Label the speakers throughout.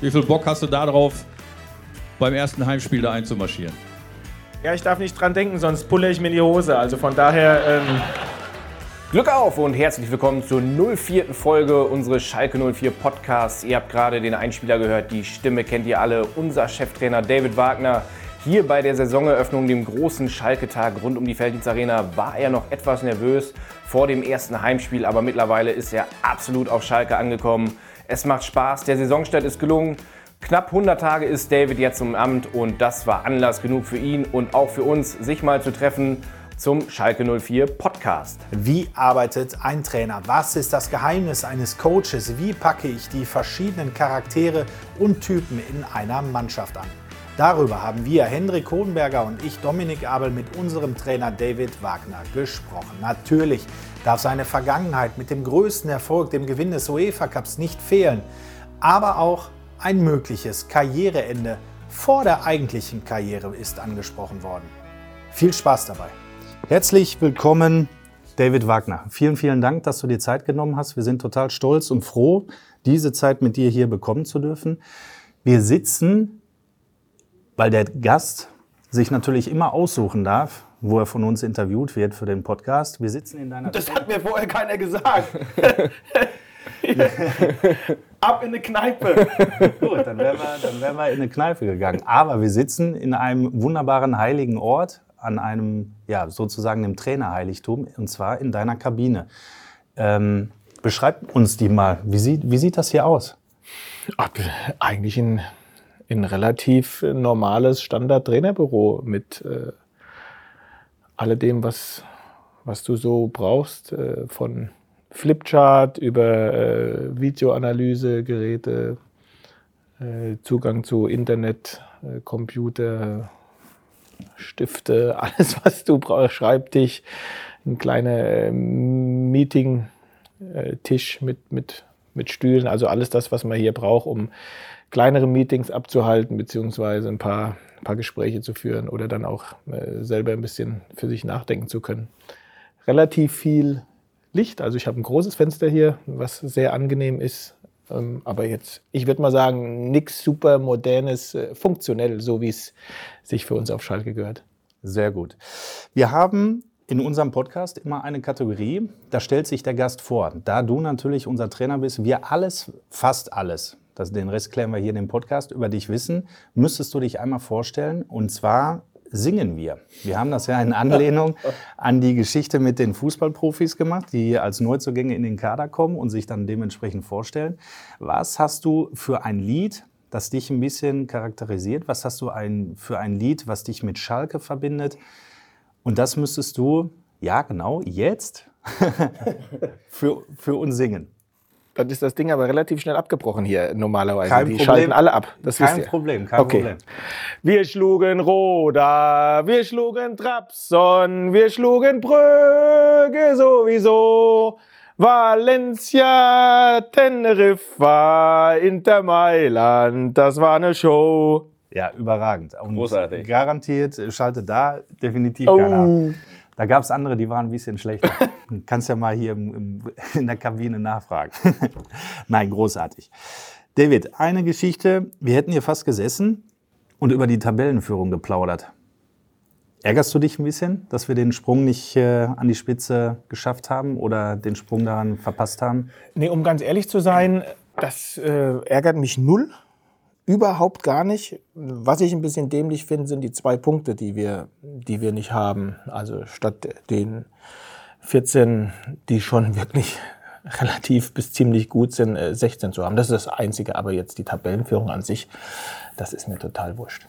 Speaker 1: Wie viel Bock hast du darauf, beim ersten Heimspiel da einzumarschieren?
Speaker 2: Ja, ich darf nicht dran denken, sonst pulle ich mir in die Hose. Also von daher. Ähm
Speaker 3: Glück auf und herzlich willkommen zur 04. Folge unseres Schalke 04 Podcasts. Ihr habt gerade den Einspieler gehört, die Stimme kennt ihr alle. Unser Cheftrainer David Wagner. Hier bei der Saisoneröffnung, dem großen Schalke-Tag rund um die Felddienst-Arena, war er noch etwas nervös vor dem ersten Heimspiel, aber mittlerweile ist er absolut auf Schalke angekommen. Es macht Spaß, der Saisonstart ist gelungen. Knapp 100 Tage ist David jetzt im Amt und das war Anlass genug für ihn und auch für uns, sich mal zu treffen zum Schalke 04 Podcast.
Speaker 4: Wie arbeitet ein Trainer? Was ist das Geheimnis eines Coaches? Wie packe ich die verschiedenen Charaktere und Typen in einer Mannschaft an? Darüber haben wir, Hendrik Hohenberger und ich, Dominik Abel, mit unserem Trainer David Wagner gesprochen. Natürlich darf seine Vergangenheit mit dem größten Erfolg, dem Gewinn des UEFA Cups, nicht fehlen. Aber auch ein mögliches Karriereende vor der eigentlichen Karriere ist angesprochen worden. Viel Spaß dabei. Herzlich willkommen, David Wagner. Vielen, vielen Dank, dass du dir Zeit genommen hast. Wir sind total stolz und froh, diese Zeit mit dir hier bekommen zu dürfen. Wir sitzen, weil der Gast sich natürlich immer aussuchen darf, wo er von uns interviewt wird für den Podcast. Wir sitzen in deiner.
Speaker 2: Das hat mir vorher keiner gesagt. Ab in eine Kneipe.
Speaker 4: Gut, dann wären, wir, dann wären wir in eine Kneipe gegangen. Aber wir sitzen in einem wunderbaren heiligen Ort, an einem, ja, sozusagen dem Trainerheiligtum, und zwar in deiner Kabine. Ähm, beschreib uns die mal. Wie sieht, wie sieht das hier aus?
Speaker 2: Ach, eigentlich ein, ein relativ normales Standard-Trainerbüro mit äh, alledem, was, was du so brauchst, äh, von Flipchart über äh, Videoanalysegeräte, äh, Zugang zu Internet, äh, Computer, Stifte, alles, was du brauchst, Schreibtisch, ein kleiner äh, Meeting-Tisch mit, mit, mit Stühlen, also alles das, was man hier braucht, um kleinere Meetings abzuhalten, beziehungsweise ein paar, ein paar Gespräche zu führen oder dann auch äh, selber ein bisschen für sich nachdenken zu können. Relativ viel Licht, also ich habe ein großes Fenster hier, was sehr angenehm ist. Ähm, aber jetzt, ich würde mal sagen, nichts super modernes, äh, funktionell, so wie es sich für uns auf Schalke gehört.
Speaker 4: Sehr gut. Wir haben in unserem Podcast immer eine Kategorie, da stellt sich der Gast vor. Da du natürlich unser Trainer bist, wir alles, fast alles, das, den Rest klären wir hier in dem Podcast, über dich wissen, müsstest du dich einmal vorstellen. Und zwar singen wir. Wir haben das ja in Anlehnung an die Geschichte mit den Fußballprofis gemacht, die als Neuzugänge in den Kader kommen und sich dann dementsprechend vorstellen. Was hast du für ein Lied, das dich ein bisschen charakterisiert? Was hast du ein, für ein Lied, was dich mit Schalke verbindet? Und das müsstest du, ja genau, jetzt für, für uns singen.
Speaker 2: Dann ist das Ding aber relativ schnell abgebrochen hier normalerweise.
Speaker 4: Kein
Speaker 2: Die
Speaker 4: Problem.
Speaker 2: schalten alle ab. Das
Speaker 4: Kein. Problem, kein
Speaker 2: Okay.
Speaker 4: Problem.
Speaker 2: Wir schlugen Roda, wir schlugen Trabzon, wir schlugen Brügge sowieso. Valencia, Teneriffa, Inter Mailand, das war eine Show.
Speaker 4: Ja, überragend. Und
Speaker 3: Großartig.
Speaker 4: Garantiert schaltet da definitiv keiner ab. Da gab es andere, die waren ein bisschen schlechter. Du kannst ja mal hier im, im, in der Kabine nachfragen. Nein, großartig. David, eine Geschichte. Wir hätten hier fast gesessen und über die Tabellenführung geplaudert. Ärgerst du dich ein bisschen, dass wir den Sprung nicht äh, an die Spitze geschafft haben oder den Sprung daran verpasst haben?
Speaker 2: Nee, um ganz ehrlich zu sein, das äh, ärgert mich null. Überhaupt gar nicht. Was ich ein bisschen dämlich finde, sind die zwei Punkte, die wir, die wir nicht haben. Also statt den 14, die schon wirklich relativ bis ziemlich gut sind, äh, 16 zu haben. Das ist das Einzige. Aber jetzt die Tabellenführung an sich, das ist mir total wurscht.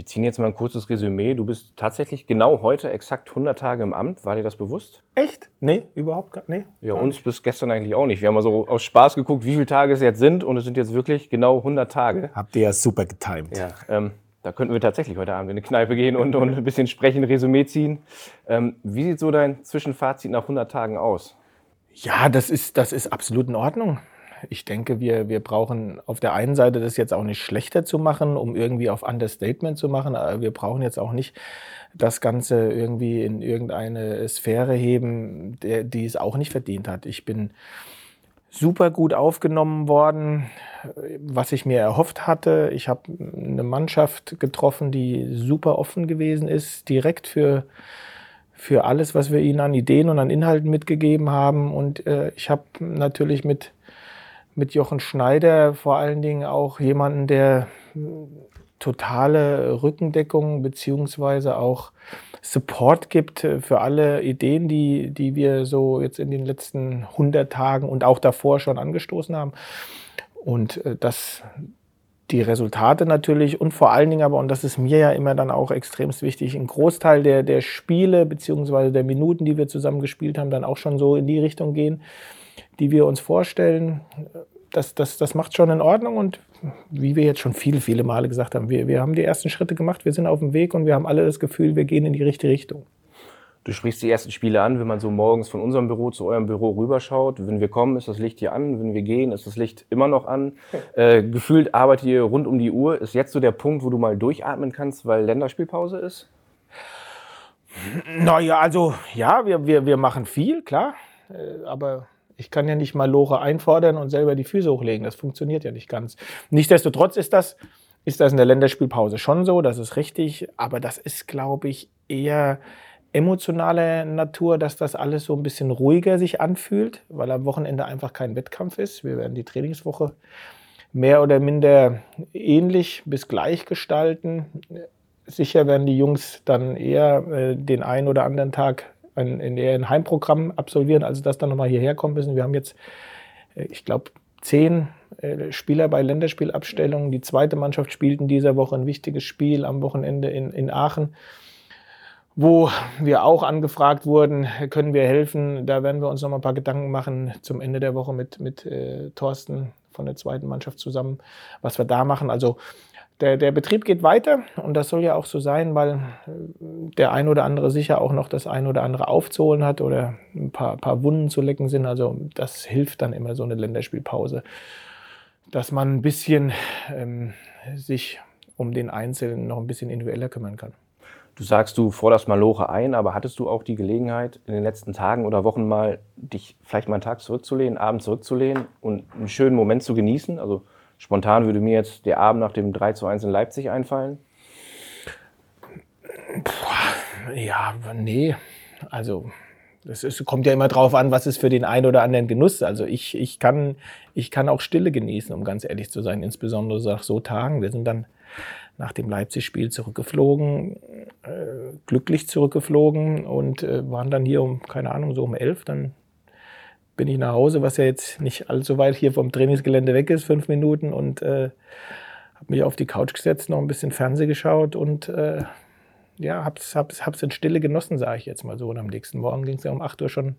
Speaker 3: Wir ziehen jetzt mal ein kurzes Resümee. Du bist tatsächlich genau heute exakt 100 Tage im Amt. War dir das bewusst?
Speaker 2: Echt? Nee, überhaupt gar nicht.
Speaker 3: Ja, uns bis gestern eigentlich auch nicht. Wir haben mal so aus Spaß geguckt, wie viele Tage es jetzt sind. Und es sind jetzt wirklich genau 100 Tage.
Speaker 2: Habt ihr ja super getimed.
Speaker 3: Ja, ähm, da könnten wir tatsächlich heute Abend in eine Kneipe gehen und, und ein bisschen sprechen, Resümee ziehen. Ähm, wie sieht so dein Zwischenfazit nach 100 Tagen aus?
Speaker 2: Ja, das ist, das ist absolut in Ordnung. Ich denke, wir, wir brauchen auf der einen Seite das jetzt auch nicht schlechter zu machen, um irgendwie auf Understatement zu machen. Aber wir brauchen jetzt auch nicht das Ganze irgendwie in irgendeine Sphäre heben, der, die es auch nicht verdient hat. Ich bin super gut aufgenommen worden, was ich mir erhofft hatte. Ich habe eine Mannschaft getroffen, die super offen gewesen ist, direkt für, für alles, was wir ihnen an Ideen und an Inhalten mitgegeben haben. Und äh, ich habe natürlich mit, mit Jochen Schneider vor allen Dingen auch jemanden, der totale Rückendeckung beziehungsweise auch Support gibt für alle Ideen, die, die wir so jetzt in den letzten 100 Tagen und auch davor schon angestoßen haben. Und äh, dass die Resultate natürlich und vor allen Dingen aber, und das ist mir ja immer dann auch extremst wichtig, ein Großteil der, der Spiele beziehungsweise der Minuten, die wir zusammen gespielt haben, dann auch schon so in die Richtung gehen, die wir uns vorstellen. Das, das, das macht schon in Ordnung und wie wir jetzt schon viele, viele Male gesagt haben, wir, wir haben die ersten Schritte gemacht, wir sind auf dem Weg und wir haben alle das Gefühl, wir gehen in die richtige Richtung.
Speaker 3: Du sprichst die ersten Spiele an, wenn man so morgens von unserem Büro zu eurem Büro rüberschaut. Wenn wir kommen, ist das Licht hier an. Wenn wir gehen, ist das Licht immer noch an. Äh, gefühlt arbeitet ihr rund um die Uhr. Ist jetzt so der Punkt, wo du mal durchatmen kannst, weil Länderspielpause ist?
Speaker 2: Naja, also ja, wir, wir, wir machen viel, klar. Äh, aber ich kann ja nicht mal Lore einfordern und selber die Füße hochlegen. Das funktioniert ja nicht ganz. Nichtsdestotrotz ist das, ist das in der Länderspielpause schon so, das ist richtig. Aber das ist, glaube ich, eher emotionale Natur, dass das alles so ein bisschen ruhiger sich anfühlt, weil am Wochenende einfach kein Wettkampf ist. Wir werden die Trainingswoche mehr oder minder ähnlich bis gleich gestalten. Sicher werden die Jungs dann eher äh, den einen oder anderen Tag ein, in ein Heimprogramm absolvieren, als das dann nochmal hierher kommen müssen. Wir haben jetzt, äh, ich glaube, zehn äh, Spieler bei Länderspielabstellungen. Die zweite Mannschaft spielt in dieser Woche ein wichtiges Spiel am Wochenende in, in Aachen, wo wir auch angefragt wurden, können wir helfen. Da werden wir uns nochmal ein paar Gedanken machen zum Ende der Woche mit, mit äh, Thorsten von der zweiten Mannschaft zusammen, was wir da machen. Also der, der Betrieb geht weiter und das soll ja auch so sein, weil äh, der ein oder andere sicher auch noch das ein oder andere aufzuholen hat oder ein paar, paar Wunden zu lecken sind. Also das hilft dann immer so eine Länderspielpause, dass man ein bisschen ähm, sich um den Einzelnen noch ein bisschen individueller kümmern kann.
Speaker 3: Du sagst, du forderst mal Lore ein, aber hattest du auch die Gelegenheit, in den letzten Tagen oder Wochen mal dich vielleicht mal einen Tag zurückzulehnen, abends zurückzulehnen und einen schönen Moment zu genießen? Also Spontan würde mir jetzt der Abend nach dem 3 zu 1 in Leipzig einfallen.
Speaker 2: Puh, ja, nee. Also es kommt ja immer drauf an, was ist für den einen oder anderen Genuss. Also ich, ich, kann, ich kann auch Stille genießen, um ganz ehrlich zu sein, insbesondere nach so Tagen. Wir sind dann nach dem Leipzig-Spiel zurückgeflogen, äh, glücklich zurückgeflogen und äh, waren dann hier um, keine Ahnung, so um elf dann bin ich nach Hause, was ja jetzt nicht allzu weit hier vom Trainingsgelände weg ist, fünf Minuten und äh, habe mich auf die Couch gesetzt, noch ein bisschen Fernseh geschaut und äh, ja, hab's, hab's, hab's in Stille genossen, sage ich jetzt mal so. Und am nächsten Morgen ging es ja um 8 Uhr schon,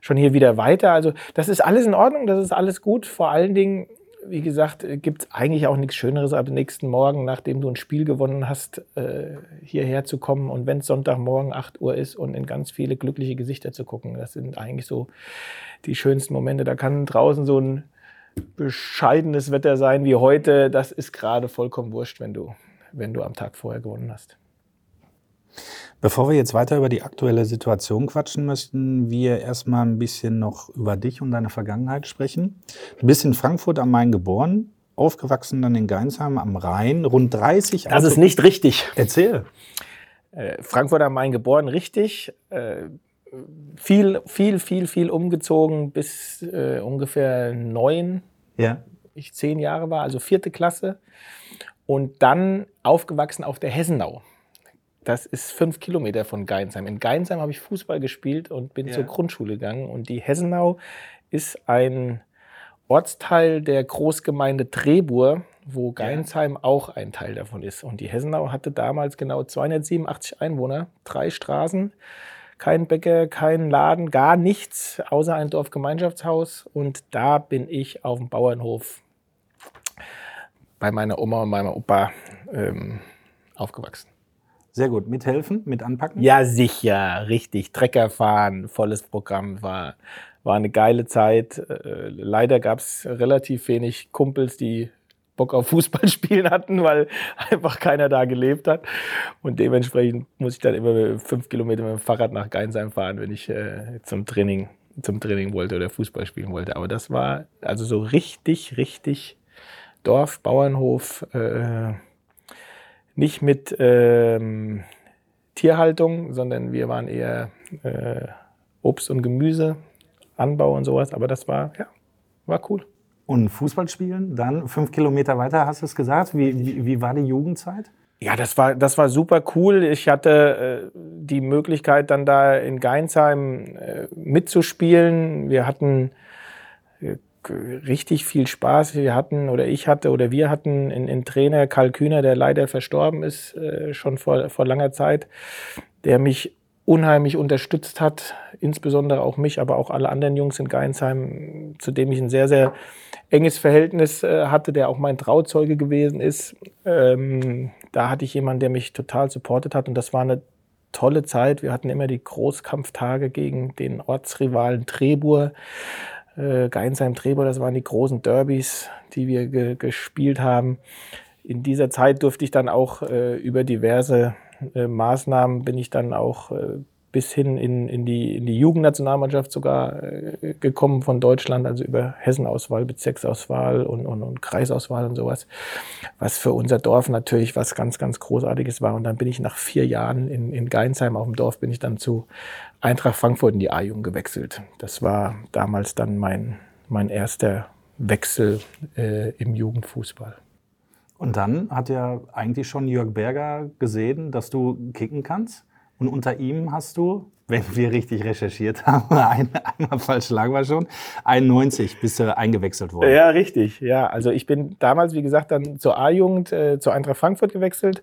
Speaker 2: schon hier wieder weiter. Also das ist alles in Ordnung, das ist alles gut. Vor allen Dingen wie gesagt, äh, gibt es eigentlich auch nichts Schöneres, am nächsten Morgen, nachdem du ein Spiel gewonnen hast, äh, hierher zu kommen und wenn es Sonntagmorgen 8 Uhr ist und in ganz viele glückliche Gesichter zu gucken. Das sind eigentlich so die schönsten Momente. Da kann draußen so ein bescheidenes Wetter sein wie heute. Das ist gerade vollkommen wurscht, wenn du, wenn du am Tag vorher gewonnen hast.
Speaker 5: Bevor wir jetzt weiter über die aktuelle Situation quatschen, möchten wir erstmal ein bisschen noch über dich und deine Vergangenheit sprechen. Du bist in Frankfurt am Main geboren, aufgewachsen dann in Geinsheim am Rhein, rund 30
Speaker 2: Das Auto ist nicht richtig.
Speaker 5: Erzähl.
Speaker 2: Äh, Frankfurt am Main geboren, richtig. Äh, viel, viel, viel, viel umgezogen bis äh, ungefähr neun,
Speaker 5: ja.
Speaker 2: ich zehn Jahre war, also vierte Klasse. Und dann aufgewachsen auf der Hessenau. Das ist fünf Kilometer von Geinsheim. In Geinsheim habe ich Fußball gespielt und bin ja. zur Grundschule gegangen. Und die Hessenau ist ein Ortsteil der Großgemeinde Trebur, wo Geinsheim ja. auch ein Teil davon ist. Und die Hessenau hatte damals genau 287 Einwohner, drei Straßen, kein Bäcker, kein Laden, gar nichts, außer ein Dorfgemeinschaftshaus. Und da bin ich auf dem Bauernhof bei meiner Oma und meinem Opa ähm, aufgewachsen.
Speaker 5: Sehr gut. Mithelfen, mit anpacken?
Speaker 2: Ja, sicher. Richtig. Trecker fahren, volles Programm war, war eine geile Zeit. Äh, leider gab es relativ wenig Kumpels, die Bock auf Fußball spielen hatten, weil einfach keiner da gelebt hat. Und dementsprechend muss ich dann immer fünf Kilometer mit dem Fahrrad nach Geinsheim fahren, wenn ich äh, zum Training zum Training wollte oder Fußball spielen wollte. Aber das war also so richtig, richtig Dorf, Bauernhof, äh, nicht mit ähm, Tierhaltung, sondern wir waren eher äh, Obst und Gemüse, Anbau und sowas. Aber das war, ja, war cool.
Speaker 5: Und Fußball spielen, dann fünf Kilometer weiter, hast du es gesagt. Wie, wie, wie war die Jugendzeit?
Speaker 2: Ja, das war, das war super cool. Ich hatte äh, die Möglichkeit, dann da in Geinsheim äh, mitzuspielen. Wir hatten richtig viel Spaß. Wir hatten, oder ich hatte, oder wir hatten einen Trainer, Karl Kühner, der leider verstorben ist, äh, schon vor, vor langer Zeit, der mich unheimlich unterstützt hat, insbesondere auch mich, aber auch alle anderen Jungs in Geinsheim, zu dem ich ein sehr, sehr enges Verhältnis äh, hatte, der auch mein Trauzeuge gewesen ist. Ähm, da hatte ich jemanden, der mich total supportet hat und das war eine tolle Zeit. Wir hatten immer die Großkampftage gegen den Ortsrivalen Trebur. Äh, Geinsheim-Trebur, das waren die großen Derbys, die wir ge gespielt haben. In dieser Zeit durfte ich dann auch äh, über diverse äh, Maßnahmen bin ich dann auch äh, bis hin in, in, die, in die Jugendnationalmannschaft sogar äh, gekommen von Deutschland, also über Hessenauswahl, Bezirksauswahl und, und, und Kreisauswahl und sowas, was für unser Dorf natürlich was ganz, ganz Großartiges war. Und dann bin ich nach vier Jahren in, in Geinsheim auf dem Dorf, bin ich dann zu Eintracht Frankfurt in die A-Jugend gewechselt. Das war damals dann mein, mein erster Wechsel äh, im Jugendfußball.
Speaker 5: Und dann hat ja eigentlich schon Jörg Berger gesehen, dass du kicken kannst. Und unter ihm hast du, wenn wir richtig recherchiert haben, ein, einmal falsch lagen wir schon, 91 bist du eingewechselt worden.
Speaker 2: Ja, richtig. Ja, also ich bin damals, wie gesagt, dann zur A-Jugend, äh, zur Eintracht Frankfurt gewechselt,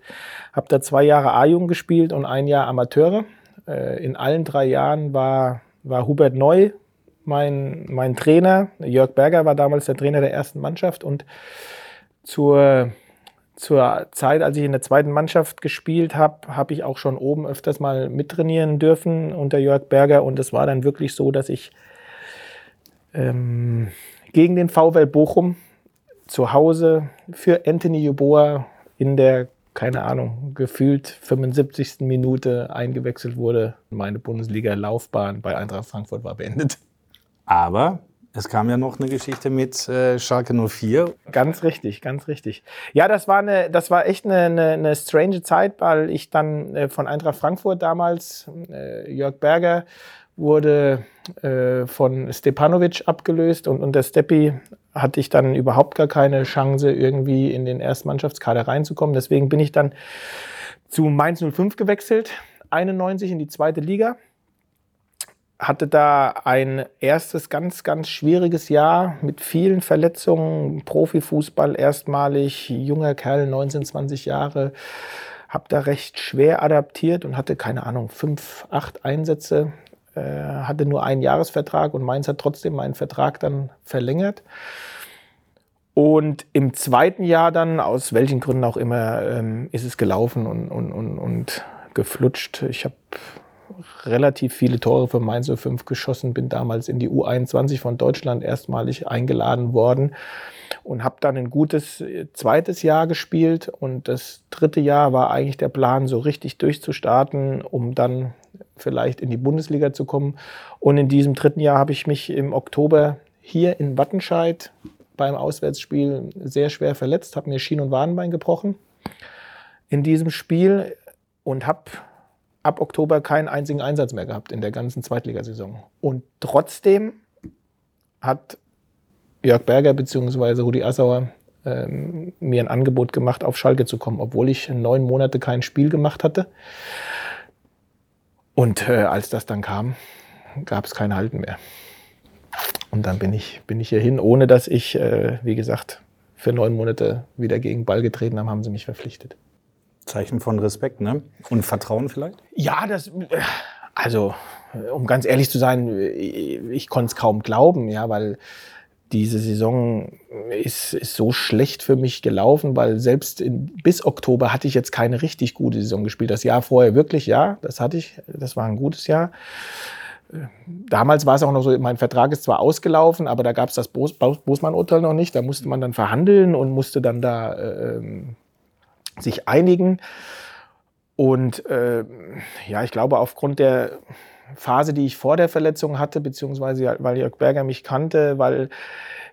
Speaker 2: habe da zwei Jahre A-Jugend gespielt und ein Jahr Amateure. Äh, in allen drei Jahren war, war Hubert Neu mein, mein Trainer. Jörg Berger war damals der Trainer der ersten Mannschaft und zur zur Zeit, als ich in der zweiten Mannschaft gespielt habe, habe ich auch schon oben öfters mal mittrainieren dürfen unter Jörg Berger. Und es war dann wirklich so, dass ich ähm, gegen den VW Bochum zu Hause für Anthony Jeboa in der, keine Ahnung, gefühlt 75. Minute eingewechselt wurde. Meine Bundesliga-Laufbahn bei Eintracht Frankfurt war beendet.
Speaker 5: Aber es kam ja noch eine Geschichte mit äh, Schalke 04.
Speaker 2: Ganz richtig, ganz richtig. Ja, das war, eine, das war echt eine, eine, eine strange Zeit, weil ich dann äh, von Eintracht Frankfurt damals, äh, Jörg Berger, wurde äh, von Stepanovic abgelöst und unter Steppi hatte ich dann überhaupt gar keine Chance, irgendwie in den Erstmannschaftskader reinzukommen. Deswegen bin ich dann zu Mainz 05 gewechselt, 91 in die zweite Liga hatte da ein erstes ganz, ganz schwieriges Jahr mit vielen Verletzungen, Profifußball erstmalig, junger Kerl, 19, 20 Jahre, habe da recht schwer adaptiert und hatte, keine Ahnung, fünf, acht Einsätze, äh, hatte nur einen Jahresvertrag und Mainz hat trotzdem meinen Vertrag dann verlängert. Und im zweiten Jahr dann, aus welchen Gründen auch immer, ähm, ist es gelaufen und, und, und, und geflutscht. Ich habe relativ viele Tore für Mainz 05 geschossen, bin damals in die U21 von Deutschland erstmalig eingeladen worden und habe dann ein gutes äh, zweites Jahr gespielt und das dritte Jahr war eigentlich der Plan, so richtig durchzustarten, um dann vielleicht in die Bundesliga zu kommen. Und in diesem dritten Jahr habe ich mich im Oktober hier in Wattenscheid beim Auswärtsspiel sehr schwer verletzt, habe mir Schien- und Wadenbein gebrochen in diesem Spiel und habe ab Oktober keinen einzigen Einsatz mehr gehabt in der ganzen Zweitligasaison. Und trotzdem hat Jörg Berger bzw. Rudi Assauer ähm, mir ein Angebot gemacht, auf Schalke zu kommen, obwohl ich neun Monate kein Spiel gemacht hatte. Und äh, als das dann kam, gab es kein Halten mehr. Und dann bin ich, bin ich hier hin, ohne dass ich, äh, wie gesagt, für neun Monate wieder gegen Ball getreten habe, haben sie mich verpflichtet.
Speaker 5: Zeichen von Respekt, ne? Und Vertrauen vielleicht?
Speaker 2: Ja, das, also, um ganz ehrlich zu sein, ich, ich konnte es kaum glauben, ja, weil diese Saison ist, ist so schlecht für mich gelaufen, weil selbst in, bis Oktober hatte ich jetzt keine richtig gute Saison gespielt. Das Jahr vorher wirklich, ja, das hatte ich, das war ein gutes Jahr. Damals war es auch noch so, mein Vertrag ist zwar ausgelaufen, aber da gab es das Bosmann-Urteil noch nicht. Da musste man dann verhandeln und musste dann da äh, sich einigen. Und äh, ja, ich glaube, aufgrund der, Phase, die ich vor der Verletzung hatte, beziehungsweise weil Jörg Berger mich kannte, weil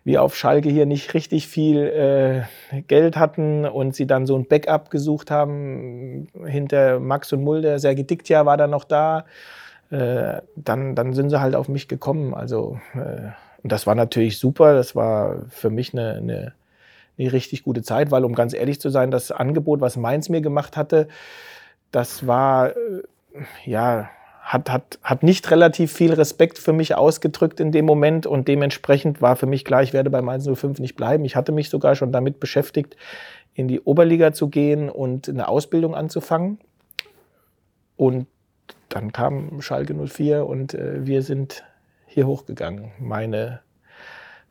Speaker 2: wir auf Schalke hier nicht richtig viel äh, Geld hatten und sie dann so ein Backup gesucht haben hinter Max und Mulder. Sergi Diktja war dann noch da. Äh, dann, dann sind sie halt auf mich gekommen. Also äh, und das war natürlich super. Das war für mich eine, eine, eine richtig gute Zeit, weil um ganz ehrlich zu sein, das Angebot, was Mainz mir gemacht hatte, das war äh, ja hat, hat, hat nicht relativ viel Respekt für mich ausgedrückt in dem Moment und dementsprechend war für mich klar, ich werde bei Mainz 05 nicht bleiben. Ich hatte mich sogar schon damit beschäftigt, in die Oberliga zu gehen und eine Ausbildung anzufangen. Und dann kam Schalke 04 und äh, wir sind hier hochgegangen. Meine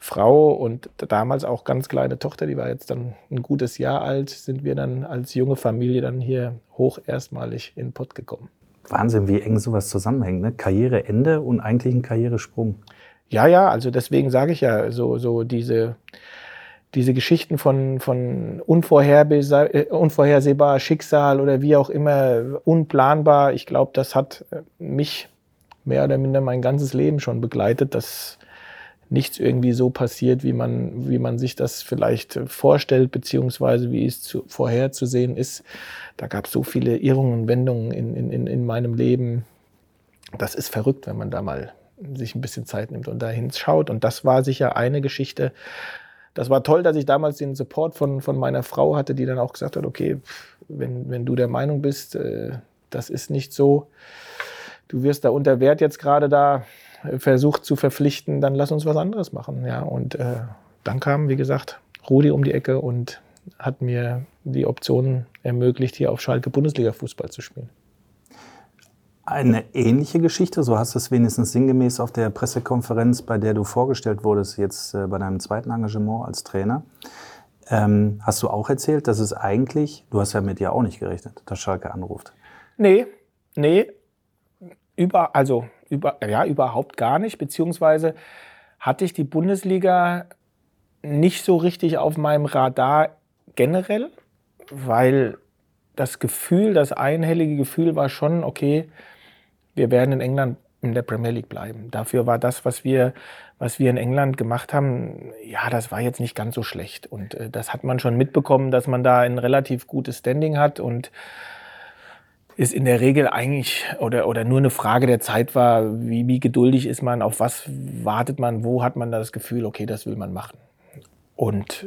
Speaker 2: Frau und damals auch ganz kleine Tochter, die war jetzt dann ein gutes Jahr alt, sind wir dann als junge Familie dann hier hoch erstmalig in Pott gekommen.
Speaker 5: Wahnsinn, wie eng sowas zusammenhängt. Ne? Karriereende und eigentlich ein Karrieresprung.
Speaker 2: Ja, ja, also deswegen sage ich ja, so, so diese, diese Geschichten von, von äh, unvorhersehbar, Schicksal oder wie auch immer, unplanbar, ich glaube, das hat mich mehr oder minder mein ganzes Leben schon begleitet, dass nichts irgendwie so passiert, wie man, wie man sich das vielleicht vorstellt, beziehungsweise wie es zu, vorherzusehen ist. Da gab es so viele Irrungen und Wendungen in, in, in meinem Leben. Das ist verrückt, wenn man da mal sich ein bisschen Zeit nimmt und dahin schaut. Und das war sicher eine Geschichte. Das war toll, dass ich damals den Support von, von meiner Frau hatte, die dann auch gesagt hat, okay, wenn, wenn du der Meinung bist, äh, das ist nicht so, du wirst da unter Wert jetzt gerade da versucht zu verpflichten, dann lass uns was anderes machen. Ja, und äh, dann kam, wie gesagt, Rudi um die Ecke und hat mir die Option ermöglicht, hier auf Schalke Bundesliga-Fußball zu spielen.
Speaker 5: Eine ähnliche Geschichte, so hast du es wenigstens sinngemäß auf der Pressekonferenz, bei der du vorgestellt wurdest, jetzt äh, bei deinem zweiten Engagement als Trainer. Ähm, hast du auch erzählt, dass es eigentlich, du hast ja mit dir auch nicht gerechnet, dass Schalke anruft.
Speaker 2: Nee, nee, über, also über, ja, überhaupt gar nicht, beziehungsweise hatte ich die Bundesliga nicht so richtig auf meinem Radar generell, weil das Gefühl, das einhellige Gefühl war schon, okay, wir werden in England in der Premier League bleiben. Dafür war das, was wir, was wir in England gemacht haben, ja, das war jetzt nicht ganz so schlecht. Und äh, das hat man schon mitbekommen, dass man da ein relativ gutes Standing hat und ist in der Regel eigentlich oder, oder nur eine Frage der Zeit war, wie, wie geduldig ist man, auf was wartet man, wo hat man das Gefühl, okay, das will man machen. Und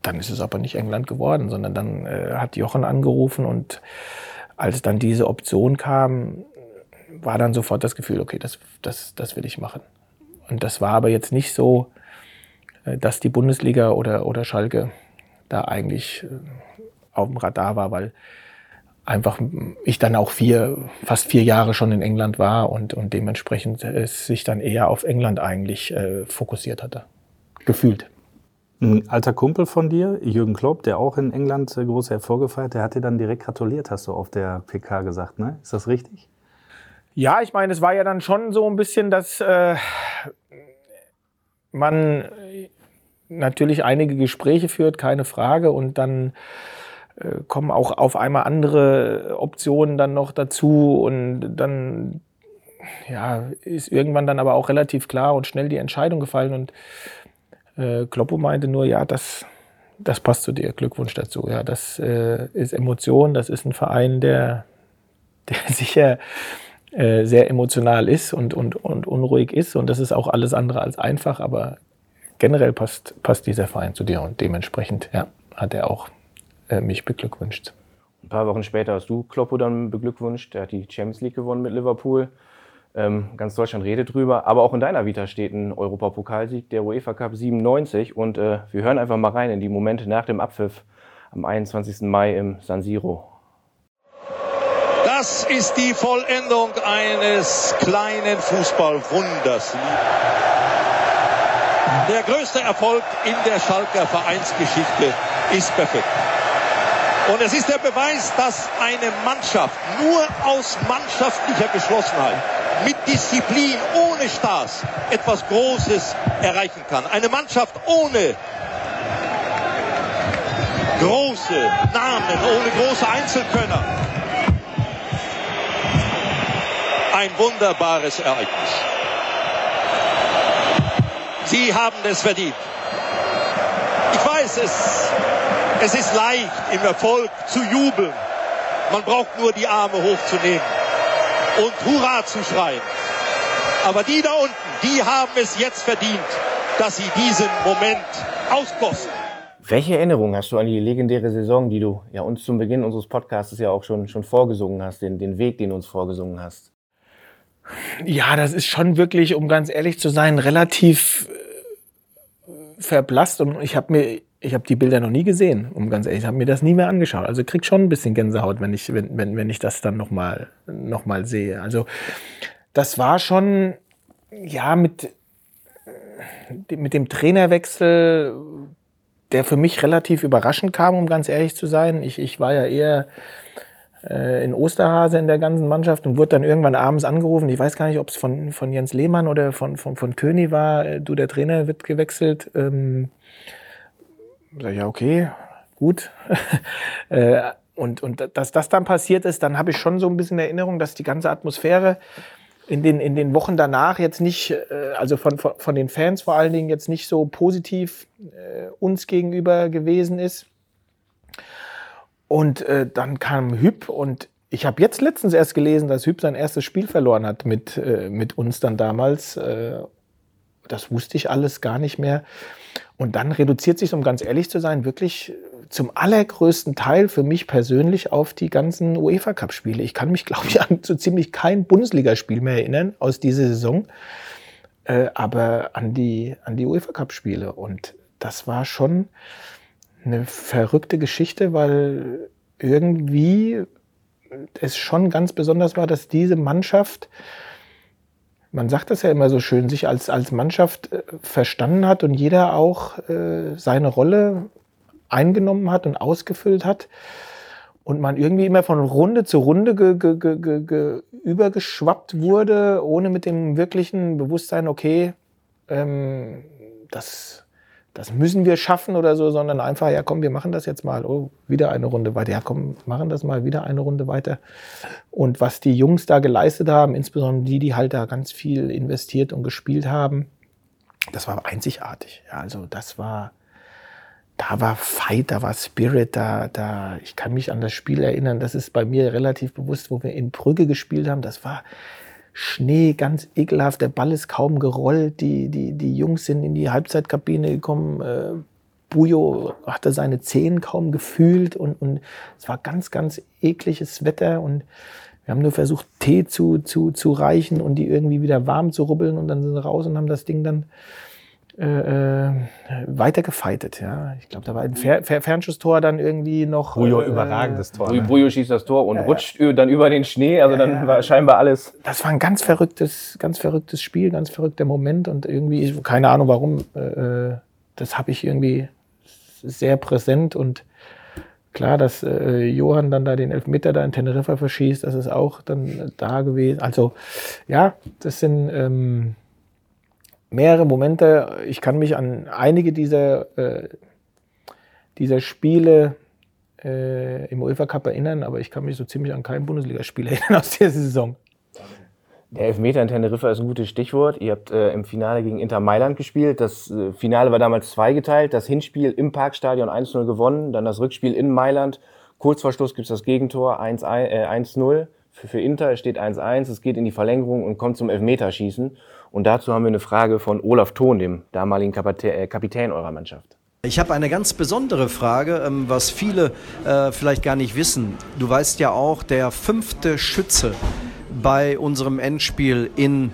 Speaker 2: dann ist es aber nicht England geworden, sondern dann äh, hat Jochen angerufen und als dann diese Option kam, war dann sofort das Gefühl, okay, das, das, das will ich machen. Und das war aber jetzt nicht so, äh, dass die Bundesliga oder, oder Schalke da eigentlich äh, auf dem Radar war, weil einfach ich dann auch vier, fast vier Jahre schon in England war und, und dementsprechend es sich dann eher auf England eigentlich äh, fokussiert hatte. Gefühlt.
Speaker 5: Ein alter Kumpel von dir, Jürgen Klopp, der auch in England äh, große Erfolge feiert, der hat dir dann direkt gratuliert, hast du auf der PK gesagt, ne? Ist das richtig?
Speaker 2: Ja, ich meine, es war ja dann schon so ein bisschen, dass äh, man natürlich einige Gespräche führt, keine Frage, und dann äh, kommen auch auf einmal andere Optionen dann noch dazu und dann ja, ist irgendwann dann aber auch relativ klar und schnell die Entscheidung gefallen und äh, Kloppo meinte nur, ja, das, das passt zu dir, Glückwunsch dazu. Ja, das äh, ist Emotion, das ist ein Verein, der, der sicher äh, sehr emotional ist und, und, und unruhig ist und das ist auch alles andere als einfach, aber generell passt, passt dieser Verein zu dir und dementsprechend ja, hat er auch äh, mich beglückwünscht.
Speaker 3: Ein paar Wochen später hast du Kloppo dann beglückwünscht. Er hat die Champions League gewonnen mit Liverpool. Ähm, ganz Deutschland redet drüber. Aber auch in deiner Vita steht ein Europapokalsieg, der UEFA Cup 97. Und äh, wir hören einfach mal rein in die Momente nach dem Abpfiff am 21. Mai im San Siro.
Speaker 6: Das ist die Vollendung eines kleinen Fußballwunders. Der größte Erfolg in der Schalker Vereinsgeschichte ist perfekt. Und es ist der Beweis, dass eine Mannschaft nur aus mannschaftlicher Geschlossenheit, mit Disziplin, ohne Spaß etwas Großes erreichen kann. Eine Mannschaft ohne große Namen, ohne große Einzelkönner. ein wunderbares Ereignis. Sie haben es verdient. Ich weiß, es, es ist leicht, im Erfolg zu jubeln. Man braucht nur die Arme hochzunehmen und Hurra zu schreien. Aber die da unten, die haben es jetzt verdient, dass sie diesen Moment auskosten.
Speaker 3: Welche Erinnerung hast du an die legendäre Saison, die du ja uns zum Beginn unseres Podcasts ja auch schon, schon vorgesungen hast, den, den Weg, den du uns vorgesungen hast?
Speaker 2: Ja, das ist schon wirklich, um ganz ehrlich zu sein, relativ äh, verblasst und ich habe mir ich habe die Bilder noch nie gesehen, um ganz ehrlich, ich habe mir das nie mehr angeschaut. Also krieg schon ein bisschen Gänsehaut, wenn ich, wenn, wenn, wenn ich das dann nochmal noch mal sehe. Also das war schon, ja, mit, mit dem Trainerwechsel, der für mich relativ überraschend kam, um ganz ehrlich zu sein. Ich, ich war ja eher äh, in Osterhase in der ganzen Mannschaft und wurde dann irgendwann abends angerufen. Ich weiß gar nicht, ob es von, von Jens Lehmann oder von, von, von König war. Äh, du, der Trainer wird gewechselt. Ähm, Sag ich, ja, okay, gut. Äh, und, und dass das dann passiert ist, dann habe ich schon so ein bisschen Erinnerung, dass die ganze Atmosphäre in den, in den Wochen danach jetzt nicht, äh, also von, von, von den Fans vor allen Dingen jetzt nicht so positiv äh, uns gegenüber gewesen ist. Und äh, dann kam Hüb und ich habe jetzt letztens erst gelesen, dass Hüb sein erstes Spiel verloren hat mit, äh, mit uns dann damals. Äh, das wusste ich alles gar nicht mehr. Und dann reduziert sich, um ganz ehrlich zu sein, wirklich zum allergrößten Teil für mich persönlich auf die ganzen UEFA Cup Spiele. Ich kann mich, glaube ich, an so ziemlich kein Bundesligaspiel mehr erinnern aus dieser Saison, äh, aber an die, an die UEFA Cup Spiele. Und das war schon eine verrückte Geschichte, weil irgendwie es schon ganz besonders war, dass diese Mannschaft man sagt das ja immer so schön, sich als, als Mannschaft äh, verstanden hat und jeder auch äh, seine Rolle eingenommen hat und ausgefüllt hat. Und man irgendwie immer von Runde zu Runde ge, ge, ge, ge übergeschwappt wurde, ohne mit dem wirklichen Bewusstsein, okay, ähm, das das müssen wir schaffen oder so, sondern einfach, ja komm, wir machen das jetzt mal, oh, wieder eine Runde weiter, ja komm, machen das mal, wieder eine Runde weiter. Und was die Jungs da geleistet haben, insbesondere die, die halt da ganz viel investiert und gespielt haben, das war einzigartig. Ja, also das war, da war Fight, da war Spirit, da, da, ich kann mich an das Spiel erinnern, das ist bei mir relativ bewusst, wo wir in Brügge gespielt haben, das war, Schnee, ganz ekelhaft. Der Ball ist kaum gerollt. Die, die, die Jungs sind in die Halbzeitkabine gekommen. Äh, Bujo hatte seine Zehen kaum gefühlt und, und es war ganz, ganz ekliges Wetter und wir haben nur versucht, Tee zu, zu, zu reichen und die irgendwie wieder warm zu rubbeln und dann sind sie raus und haben das Ding dann äh, äh, weiter gefeitet. Ja. Ich glaube, da war ein Fer Fer Fernschusstor dann irgendwie noch.
Speaker 3: Bujo, äh, überragendes Tor. Ne? Bujo schießt das Tor und ja, rutscht ja. dann über den Schnee. Also dann war scheinbar alles.
Speaker 2: Das war ein ganz verrücktes, ganz verrücktes Spiel, ganz verrückter Moment und irgendwie, keine Ahnung warum, äh, das habe ich irgendwie sehr präsent und klar, dass äh, Johann dann da den Elfmeter da in Teneriffa verschießt, das ist auch dann da gewesen. Also ja, das sind ähm, mehrere Momente. Ich kann mich an einige dieser, äh, dieser Spiele äh, im UEFA Cup erinnern, aber ich kann mich so ziemlich an kein Bundesligaspiel erinnern aus der Saison.
Speaker 3: Der Elfmeter in Teneriffa ist ein gutes Stichwort. Ihr habt äh, im Finale gegen Inter Mailand gespielt. Das äh, Finale war damals zweigeteilt. Das Hinspiel im Parkstadion 1-0 gewonnen, dann das Rückspiel in Mailand. Kurz vor Schluss gibt es das Gegentor 1-0 äh, für, für Inter. Es steht 1-1, es geht in die Verlängerung und kommt zum Elfmeterschießen. Und dazu haben wir eine Frage von Olaf Thon, dem damaligen äh, Kapitän eurer Mannschaft.
Speaker 7: Ich habe eine ganz besondere Frage, ähm, was viele äh, vielleicht gar nicht wissen. Du weißt ja auch, der fünfte Schütze bei unserem Endspiel in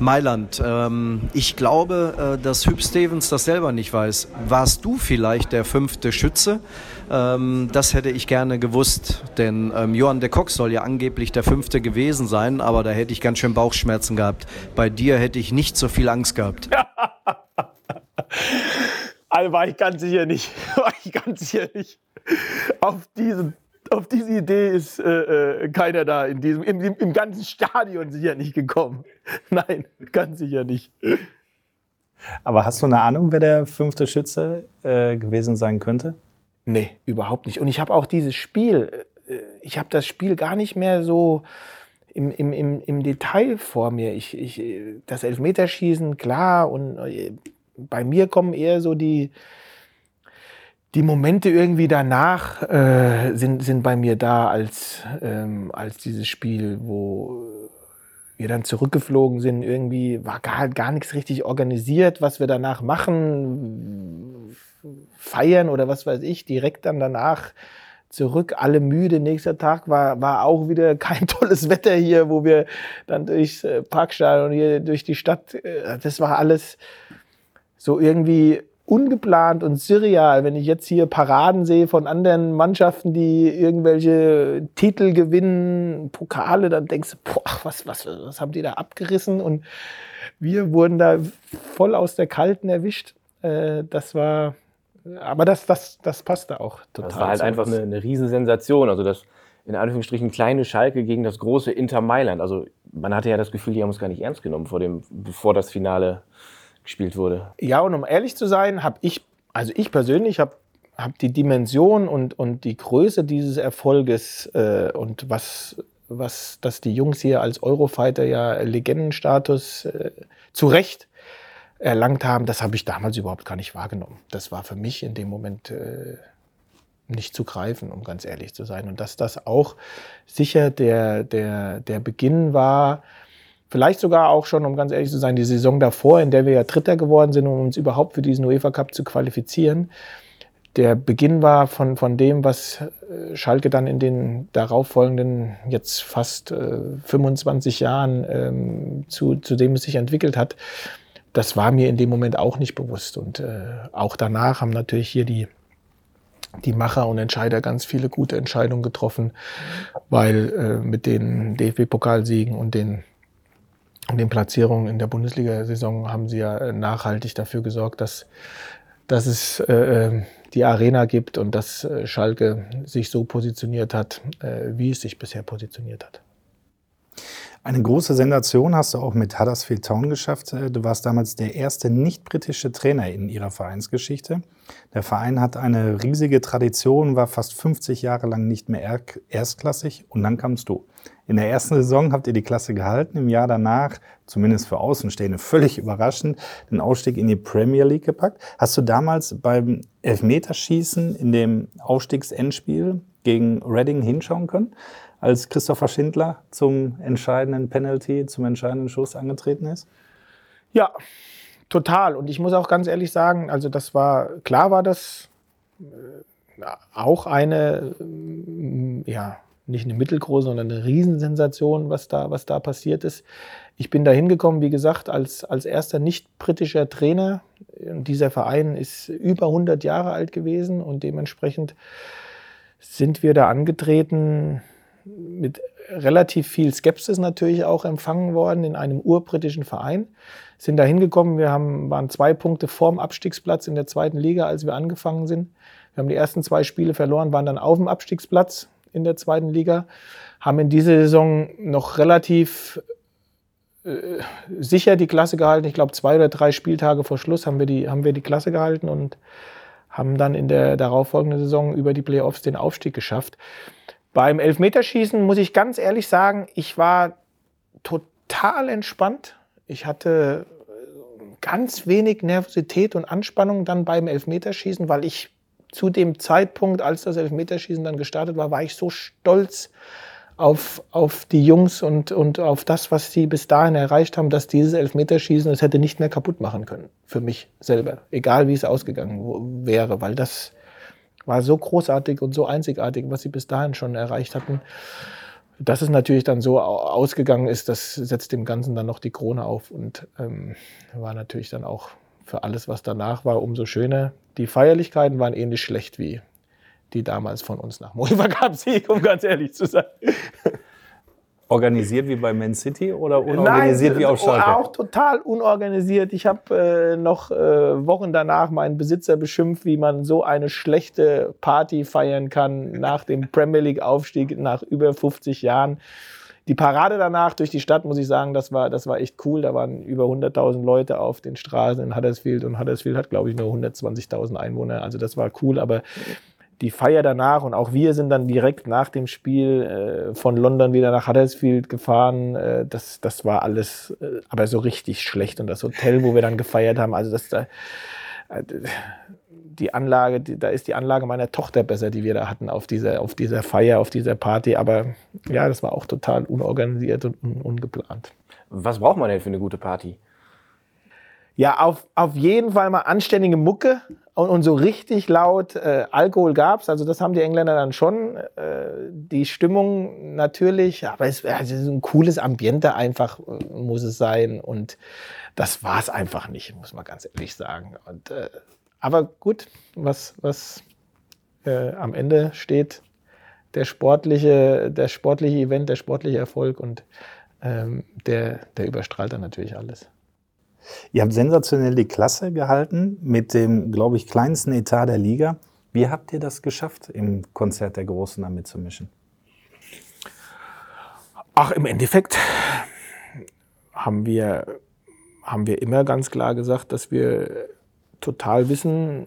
Speaker 7: Mailand. Ähm, ich glaube, äh, dass Hüb Stevens das selber nicht weiß. Warst du vielleicht der fünfte Schütze? Ähm, das hätte ich gerne gewusst, denn ähm, Johann de Kock soll ja angeblich der fünfte gewesen sein, aber da hätte ich ganz schön Bauchschmerzen gehabt. Bei dir hätte ich nicht so viel Angst gehabt.
Speaker 2: also war ich ganz sicher nicht. War ich ganz sicher nicht. Auf diesen auf diese Idee ist äh, äh, keiner da in diesem, im, im, ganzen Stadion sicher nicht gekommen. Nein, ganz sicher nicht.
Speaker 4: Aber hast du eine Ahnung, wer der fünfte Schütze äh, gewesen sein könnte?
Speaker 2: Nee, überhaupt nicht. Und ich habe auch dieses Spiel, äh, ich habe das Spiel gar nicht mehr so im, im, im, im Detail vor mir. Ich, ich, das Elfmeterschießen, klar, und äh, bei mir kommen eher so die, die Momente irgendwie danach äh, sind, sind bei mir da als, ähm, als dieses Spiel, wo wir dann zurückgeflogen sind. Irgendwie war gar, gar nichts richtig organisiert, was wir danach machen, feiern oder was weiß ich, direkt dann danach zurück, alle müde. Nächster Tag war, war auch wieder kein tolles Wetter hier, wo wir dann durchs äh, Parkstadion hier durch die Stadt, äh, das war alles so irgendwie ungeplant und surreal, wenn ich jetzt hier Paraden sehe von anderen Mannschaften, die irgendwelche Titel gewinnen, Pokale, dann denkst du, boah, was, was, was haben die da abgerissen? Und wir wurden da voll aus der Kalten erwischt. Äh, das war, aber das, das, das passte auch total.
Speaker 3: Das war halt einfach eine, eine Riesensensation. Also das in Anführungsstrichen kleine Schalke gegen das große Inter Mailand. Also man hatte ja das Gefühl, die haben uns gar nicht ernst genommen vor dem, bevor das Finale gespielt wurde.
Speaker 2: Ja, und um ehrlich zu sein, habe ich, also ich persönlich habe hab die Dimension und, und die Größe dieses Erfolges äh, und was, was, dass die Jungs hier als Eurofighter ja Legendenstatus äh, zu Recht erlangt haben, das habe ich damals überhaupt gar nicht wahrgenommen. Das war für mich in dem Moment äh, nicht zu greifen, um ganz ehrlich zu sein. Und dass das auch sicher der, der, der Beginn war, Vielleicht sogar auch schon, um ganz ehrlich zu sein, die Saison davor, in der wir ja Dritter geworden sind, um uns überhaupt für diesen UEFA Cup zu qualifizieren. Der Beginn war von, von dem, was äh, Schalke dann in den darauffolgenden jetzt fast äh, 25 Jahren ähm, zu, zu dem es sich entwickelt hat. Das war mir in dem Moment auch nicht bewusst. Und äh, auch danach haben natürlich hier die, die Macher und Entscheider ganz viele gute Entscheidungen getroffen, weil äh, mit den DFB-Pokalsiegen und den und den Platzierungen in der Bundesliga-Saison haben sie ja äh, nachhaltig dafür gesorgt, dass, dass es äh, ähm, die Arena gibt und dass äh, Schalke sich so positioniert hat, äh, wie es sich bisher positioniert hat.
Speaker 4: Eine große Sensation hast du auch mit Huddersfield Town geschafft. Äh, du warst damals der erste nicht-britische Trainer in ihrer Vereinsgeschichte. Der Verein hat eine riesige Tradition, war fast 50 Jahre lang nicht mehr erstklassig und dann kamst du. In der ersten Saison habt ihr die Klasse gehalten, im Jahr danach, zumindest für Außenstehende, völlig überraschend, den Ausstieg in die Premier League gepackt. Hast du damals beim Elfmeterschießen in dem Aufstiegsendspiel gegen Reading hinschauen können? Als Christopher Schindler zum entscheidenden Penalty, zum entscheidenden Schuss angetreten ist?
Speaker 2: Ja, total. Und ich muss auch ganz ehrlich sagen, also das war, klar war das äh, auch eine, äh, ja, nicht eine mittelgroße, sondern eine Riesensensation, was da, was da passiert ist. Ich bin da hingekommen, wie gesagt, als, als erster nicht-britischer Trainer. Dieser Verein ist über 100 Jahre alt gewesen und dementsprechend sind wir da angetreten mit relativ viel Skepsis natürlich auch empfangen worden in einem urbritischen Verein. Sind da hingekommen, wir haben, waren zwei Punkte vorm Abstiegsplatz in der zweiten Liga, als wir angefangen sind. Wir haben die ersten zwei Spiele verloren, waren dann auf dem Abstiegsplatz in der zweiten Liga, haben in dieser Saison noch relativ äh, sicher die Klasse gehalten. Ich glaube, zwei oder drei Spieltage vor Schluss haben wir die, haben wir die Klasse gehalten und haben dann in der darauffolgenden Saison über die Playoffs den Aufstieg geschafft. Beim Elfmeterschießen muss ich ganz ehrlich sagen, ich war total entspannt. Ich hatte äh, ganz wenig Nervosität und Anspannung dann beim Elfmeterschießen, weil ich zu dem Zeitpunkt, als das Elfmeterschießen dann gestartet war, war ich so stolz auf, auf die Jungs und, und auf das, was sie bis dahin erreicht haben, dass dieses Elfmeterschießen es hätte nicht mehr kaputt machen können. Für mich selber. Egal wie es ausgegangen wäre, weil das war so großartig und so einzigartig, was sie bis dahin schon erreicht hatten. Dass es natürlich dann so ausgegangen ist, das setzt dem Ganzen dann noch die Krone auf und ähm, war natürlich dann auch für alles, was danach war, umso schöner. Die Feierlichkeiten waren ähnlich schlecht wie die damals von uns nach Moiva Cup Sieg, um ganz ehrlich zu sein.
Speaker 4: Organisiert wie bei Man City oder unorganisiert
Speaker 2: Nein,
Speaker 4: wie auf Schalke?
Speaker 2: Auch total unorganisiert. Ich habe äh, noch äh, Wochen danach meinen Besitzer beschimpft, wie man so eine schlechte Party feiern kann nach dem Premier League Aufstieg nach über 50 Jahren. Die Parade danach durch die Stadt, muss ich sagen, das war, das war echt cool. Da waren über 100.000 Leute auf den Straßen in Huddersfield und Huddersfield hat, glaube ich, nur 120.000 Einwohner. Also das war cool, aber die Feier danach und auch wir sind dann direkt nach dem Spiel äh, von London wieder nach Huddersfield gefahren. Äh, das, das war alles äh, aber so richtig schlecht. Und das Hotel, wo wir dann gefeiert haben, also das da, äh, die Anlage, die, da ist die Anlage meiner Tochter besser, die wir da hatten auf dieser, auf dieser Feier, auf dieser Party. Aber ja, das war auch total unorganisiert und un, ungeplant.
Speaker 3: Was braucht man denn für eine gute Party?
Speaker 2: Ja, auf, auf jeden Fall mal anständige Mucke und, und so richtig laut äh, Alkohol gab's. Also das haben die Engländer dann schon. Äh, die Stimmung natürlich, aber es, also es ist ein cooles Ambiente einfach äh, muss es sein. Und das war's einfach nicht, muss man ganz ehrlich sagen. Und, äh, aber gut, was, was äh, am Ende steht, der sportliche, der sportliche Event, der sportliche Erfolg und ähm, der, der überstrahlt dann natürlich alles.
Speaker 4: Ihr habt sensationell die Klasse gehalten mit dem, glaube ich, kleinsten Etat der Liga. Wie habt ihr das geschafft, im Konzert der Großen da mitzumischen?
Speaker 2: Ach, im Endeffekt haben wir, haben wir immer ganz klar gesagt, dass wir total wissen,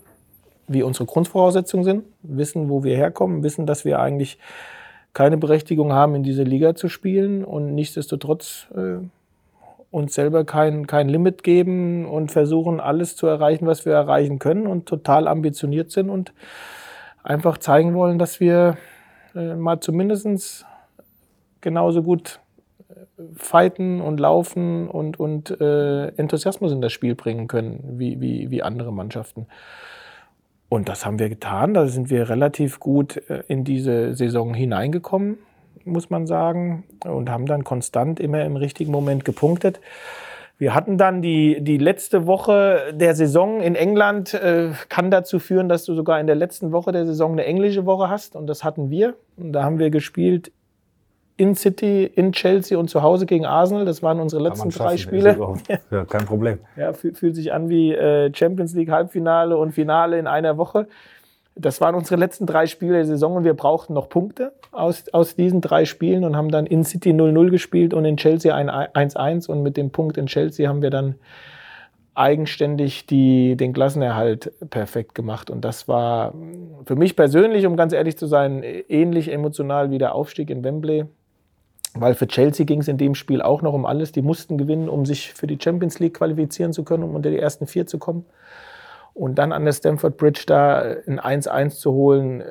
Speaker 2: wie unsere Grundvoraussetzungen sind, wissen, wo wir herkommen, wissen, dass wir eigentlich keine Berechtigung haben, in dieser Liga zu spielen und nichtsdestotrotz äh, uns selber kein, kein Limit geben und versuchen, alles zu erreichen, was wir erreichen können und total ambitioniert sind und einfach zeigen wollen, dass wir äh, mal zumindest genauso gut äh, fighten und laufen und, und äh, Enthusiasmus in das Spiel bringen können wie, wie, wie andere Mannschaften. Und das haben wir getan. Da sind wir relativ gut äh, in diese Saison hineingekommen muss man sagen, und haben dann konstant immer im richtigen Moment gepunktet. Wir hatten dann die, die letzte Woche der Saison in England, äh, kann dazu führen, dass du sogar in der letzten Woche der Saison eine englische Woche hast. Und das hatten wir. Und da haben wir gespielt in City, in Chelsea und zu Hause gegen Arsenal. Das waren unsere letzten drei Spiele.
Speaker 4: Ja, kein Problem.
Speaker 2: Ja, fühlt sich an wie äh, Champions League Halbfinale und Finale in einer Woche. Das waren unsere letzten drei Spiele der Saison und wir brauchten noch Punkte aus, aus diesen drei Spielen und haben dann in City 0-0 gespielt und in Chelsea 1-1 und mit dem Punkt in Chelsea haben wir dann eigenständig die, den Klassenerhalt perfekt gemacht. Und das war für mich persönlich, um ganz ehrlich zu sein, ähnlich emotional wie der Aufstieg in Wembley. Weil für Chelsea ging es in dem Spiel auch noch um alles. Die mussten gewinnen, um sich für die Champions League qualifizieren zu können, um unter die ersten vier zu kommen. Und dann an der Stamford Bridge da ein 1-1 zu holen, äh,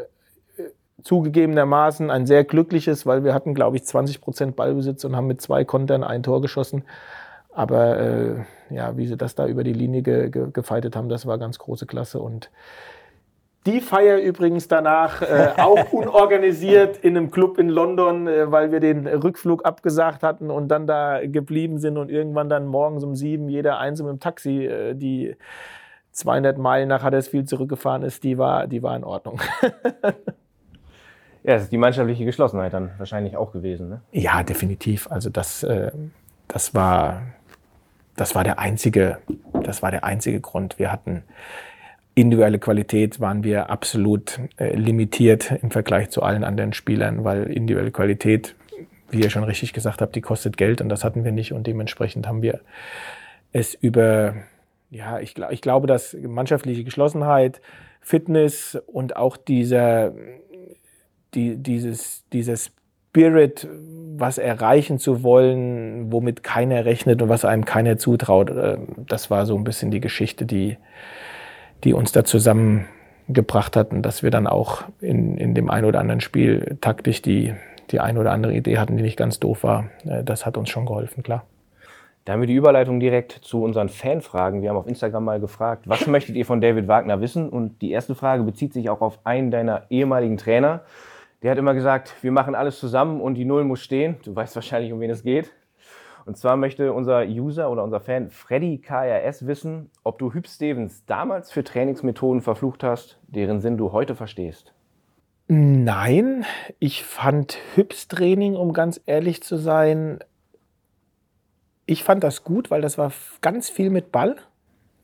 Speaker 2: zugegebenermaßen ein sehr glückliches, weil wir hatten, glaube ich, 20 Prozent Ballbesitz und haben mit zwei Kontern ein Tor geschossen. Aber äh, ja, wie sie das da über die Linie ge ge gefeitet haben, das war ganz große Klasse. Und die Feier übrigens danach äh, auch unorganisiert in einem Club in London, äh, weil wir den Rückflug abgesagt hatten und dann da geblieben sind und irgendwann dann morgens um sieben jeder einzeln im Taxi äh, die 200 Meilen nach Huddersfield zurückgefahren ist, die war, die war in Ordnung.
Speaker 3: ja, das ist die mannschaftliche Geschlossenheit dann wahrscheinlich auch gewesen. Ne?
Speaker 2: Ja, definitiv. Also das, äh, das, war, das, war der einzige, das war der einzige Grund. Wir hatten individuelle Qualität, waren wir absolut äh, limitiert im Vergleich zu allen anderen Spielern, weil individuelle Qualität, wie ihr schon richtig gesagt habt, die kostet Geld und das hatten wir nicht und dementsprechend haben wir es über ja, ich, ich glaube, dass mannschaftliche Geschlossenheit, Fitness und auch dieser, die, dieses, dieser Spirit, was erreichen zu wollen, womit keiner rechnet und was einem keiner zutraut, äh, das war so ein bisschen die Geschichte, die, die uns da zusammengebracht hat und dass wir dann auch in, in dem einen oder anderen Spiel taktisch die, die eine oder andere Idee hatten, die nicht ganz doof war. Äh, das hat uns schon geholfen, klar.
Speaker 3: Da haben wir die Überleitung direkt zu unseren Fanfragen. Wir haben auf Instagram mal gefragt, was möchtet ihr von David Wagner wissen? Und die erste Frage bezieht sich auch auf einen deiner ehemaligen Trainer. Der hat immer gesagt, wir machen alles zusammen und die Null muss stehen. Du weißt wahrscheinlich, um wen es geht. Und zwar möchte unser User oder unser Fan Freddy KRS wissen, ob du Hüb Stevens damals für Trainingsmethoden verflucht hast, deren Sinn du heute verstehst.
Speaker 2: Nein, ich fand Hübs Training, um ganz ehrlich zu sein, ich fand das gut, weil das war ganz viel mit Ball.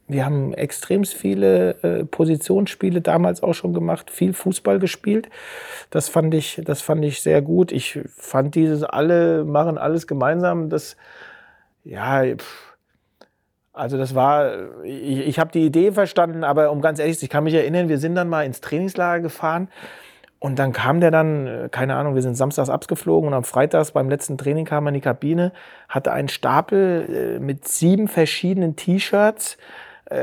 Speaker 2: Wir haben extrem viele äh, Positionsspiele damals auch schon gemacht, viel Fußball gespielt. Das fand ich, das fand ich sehr gut. Ich fand dieses alle machen alles gemeinsam, das ja, Also das war, ich, ich habe die Idee verstanden, aber um ganz ehrlich, ich kann mich erinnern, wir sind dann mal ins Trainingslager gefahren und dann kam der dann, äh, keine Ahnung, wir sind samstags abgeflogen und am Freitags beim letzten Training kam er in die Kabine, hatte einen Stapel äh, mit sieben verschiedenen T-Shirts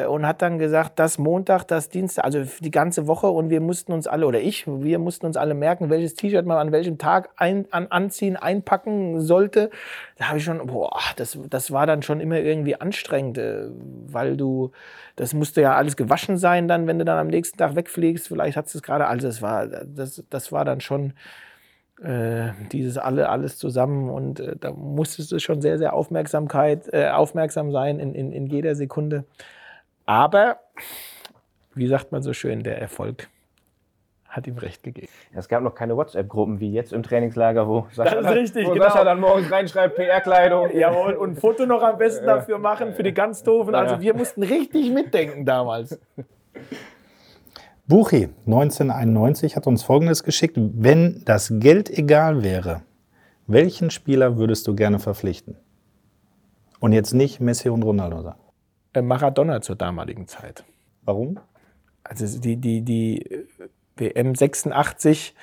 Speaker 2: und hat dann gesagt, das Montag, das Dienstag, also die ganze Woche und wir mussten uns alle, oder ich, wir mussten uns alle merken, welches T-Shirt man an welchem Tag ein, an, anziehen, einpacken sollte. Da habe ich schon, boah, das, das war dann schon immer irgendwie anstrengend, äh, weil du, das musste ja alles gewaschen sein dann, wenn du dann am nächsten Tag wegfliegst, vielleicht hat es gerade, also das war, das, das war dann schon, äh, dieses alle, alles zusammen und äh, da musstest du schon sehr, sehr Aufmerksamkeit, äh, aufmerksam sein in, in, in jeder Sekunde. Aber, wie sagt man so schön, der Erfolg hat ihm recht gegeben.
Speaker 3: Es gab noch keine WhatsApp-Gruppen wie jetzt im Trainingslager, wo
Speaker 2: Sascha, das ist richtig,
Speaker 3: wo
Speaker 2: genau.
Speaker 3: Sascha dann morgens reinschreibt, PR-Kleidung.
Speaker 2: Jawohl, und ein Foto noch am besten dafür machen, für die ganz doofen. Also wir mussten richtig mitdenken damals.
Speaker 4: Buchi 1991 hat uns Folgendes geschickt. Wenn das Geld egal wäre, welchen Spieler würdest du gerne verpflichten? Und jetzt nicht Messi und Ronaldo sagen.
Speaker 2: Äh, Maradona zur damaligen Zeit.
Speaker 4: Warum?
Speaker 2: Also die, die, die WM 86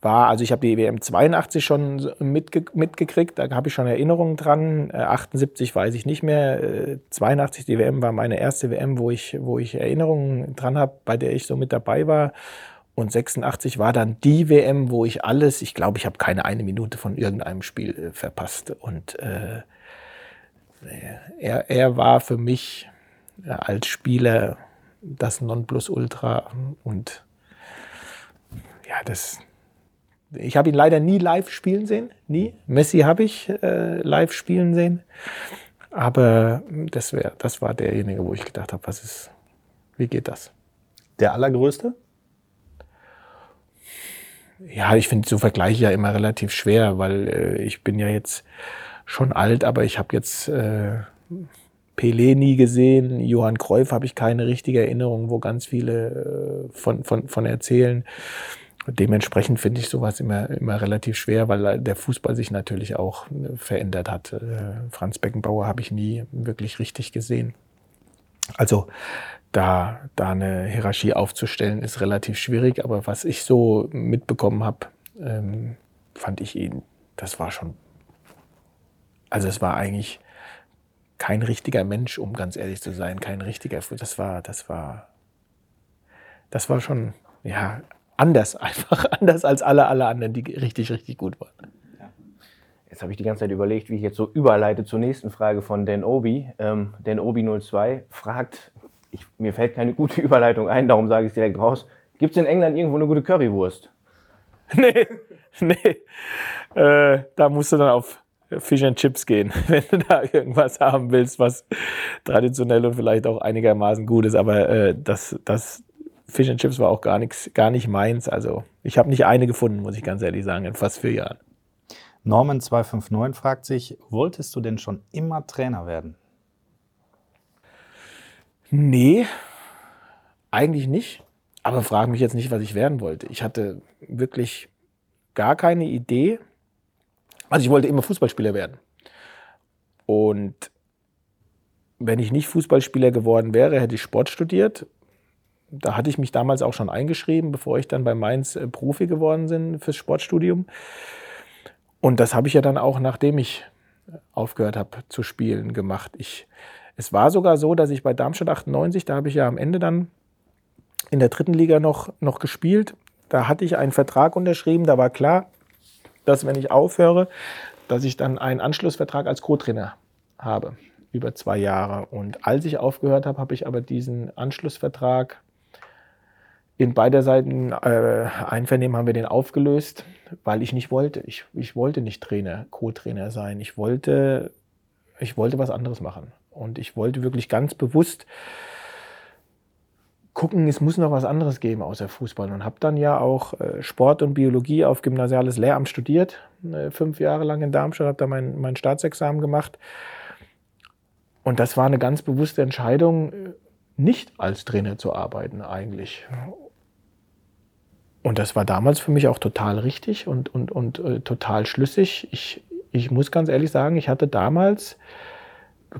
Speaker 2: war, also ich habe die WM 82 schon mitge mitgekriegt, da habe ich schon Erinnerungen dran. Äh, 78 weiß ich nicht mehr. Äh, 82 die WM war meine erste WM, wo ich, wo ich Erinnerungen dran habe, bei der ich so mit dabei war. Und 86 war dann die WM, wo ich alles, ich glaube, ich habe keine eine Minute von irgendeinem Spiel äh, verpasst. Und äh, er, er war für mich äh, als Spieler das Nonplusultra und ja, das. Ich habe ihn leider nie live spielen sehen, nie. Messi habe ich äh, live spielen sehen, aber das, wär, das war derjenige, wo ich gedacht habe, was ist, wie geht das?
Speaker 4: Der allergrößte?
Speaker 2: Ja, ich finde so Vergleiche ja immer relativ schwer, weil äh, ich bin ja jetzt schon alt, aber ich habe jetzt äh, Pelé nie gesehen, Johann Cruyff habe ich keine richtige Erinnerung, wo ganz viele äh, von, von, von erzählen. Dementsprechend finde ich sowas immer, immer relativ schwer, weil der Fußball sich natürlich auch äh, verändert hat. Äh, Franz Beckenbauer habe ich nie wirklich richtig gesehen. Also da, da eine Hierarchie aufzustellen, ist relativ schwierig, aber was ich so mitbekommen habe, ähm, fand ich ihn, das war schon, also es war eigentlich kein richtiger Mensch, um ganz ehrlich zu sein, kein richtiger, das war, das war, das war schon, ja, anders, einfach anders als alle, alle anderen, die richtig, richtig gut waren.
Speaker 3: Jetzt habe ich die ganze Zeit überlegt, wie ich jetzt so überleite zur nächsten Frage von Dan Obi. Ähm, Dan Obi02 fragt, ich, mir fällt keine gute Überleitung ein, darum sage ich es direkt raus. Gibt es in England irgendwo eine gute Currywurst?
Speaker 2: Nee, nee. Äh, da musst du dann auf Fish and Chips gehen, wenn du da irgendwas haben willst, was traditionell und vielleicht auch einigermaßen gut ist. Aber äh, das, das Fish and Chips war auch gar nichts, gar nicht meins. Also ich habe nicht eine gefunden, muss ich ganz ehrlich sagen, in fast vier Jahren.
Speaker 4: Norman259 fragt sich, wolltest du denn schon immer Trainer werden?
Speaker 2: Nee, eigentlich nicht. Aber frage mich jetzt nicht, was ich werden wollte. Ich hatte wirklich gar keine Idee. Also ich wollte immer Fußballspieler werden. Und wenn ich nicht Fußballspieler geworden wäre, hätte ich Sport studiert. Da hatte ich mich damals auch schon eingeschrieben, bevor ich dann bei Mainz äh, Profi geworden bin fürs Sportstudium. Und das habe ich ja dann auch, nachdem ich aufgehört habe zu spielen, gemacht. Ich, es war sogar so, dass ich bei Darmstadt 98, da habe ich ja am Ende dann in der dritten Liga noch, noch gespielt. Da hatte ich einen Vertrag unterschrieben, da war klar, dass wenn ich aufhöre, dass ich dann einen Anschlussvertrag als Co-Trainer habe über zwei Jahre. Und als ich aufgehört habe, habe ich aber diesen Anschlussvertrag in beider Seiten äh, Einvernehmen haben wir den aufgelöst, weil ich nicht wollte. Ich, ich wollte nicht Trainer, Co-Trainer sein. Ich wollte, ich wollte was anderes machen. Und ich wollte wirklich ganz bewusst gucken, es muss noch was anderes geben außer Fußball. Und habe dann ja auch äh, Sport und Biologie auf gymnasiales Lehramt studiert, äh, fünf Jahre lang in Darmstadt, habe da mein, mein Staatsexamen gemacht. Und das war eine ganz bewusste Entscheidung, äh, nicht als Trainer zu arbeiten eigentlich. Und das war damals für mich auch total richtig und, und, und äh, total schlüssig. Ich, ich muss ganz ehrlich sagen, ich hatte damals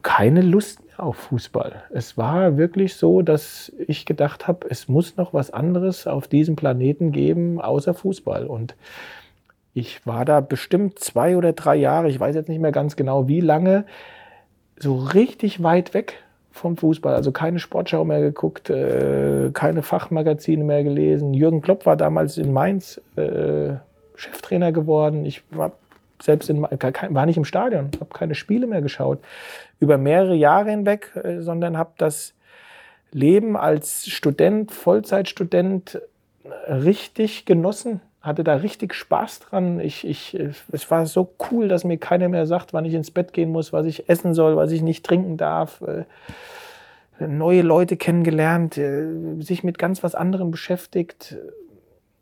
Speaker 2: keine Lust auf Fußball. Es war wirklich so, dass ich gedacht habe, es muss noch was anderes auf diesem Planeten geben, außer Fußball. Und ich war da bestimmt zwei oder drei Jahre, ich weiß jetzt nicht mehr ganz genau wie lange, so richtig weit weg vom Fußball. Also keine Sportschau mehr geguckt, äh, keine Fachmagazine mehr gelesen. Jürgen Klopp war damals in Mainz äh, Cheftrainer geworden. Ich war selbst in, war nicht im Stadion, habe keine Spiele mehr geschaut über mehrere Jahre hinweg, äh, sondern habe das Leben als Student, Vollzeitstudent richtig genossen, hatte da richtig Spaß dran. Ich, ich, es war so cool, dass mir keiner mehr sagt, wann ich ins Bett gehen muss, was ich essen soll, was ich nicht trinken darf. Äh, neue Leute kennengelernt, äh, sich mit ganz was anderem beschäftigt.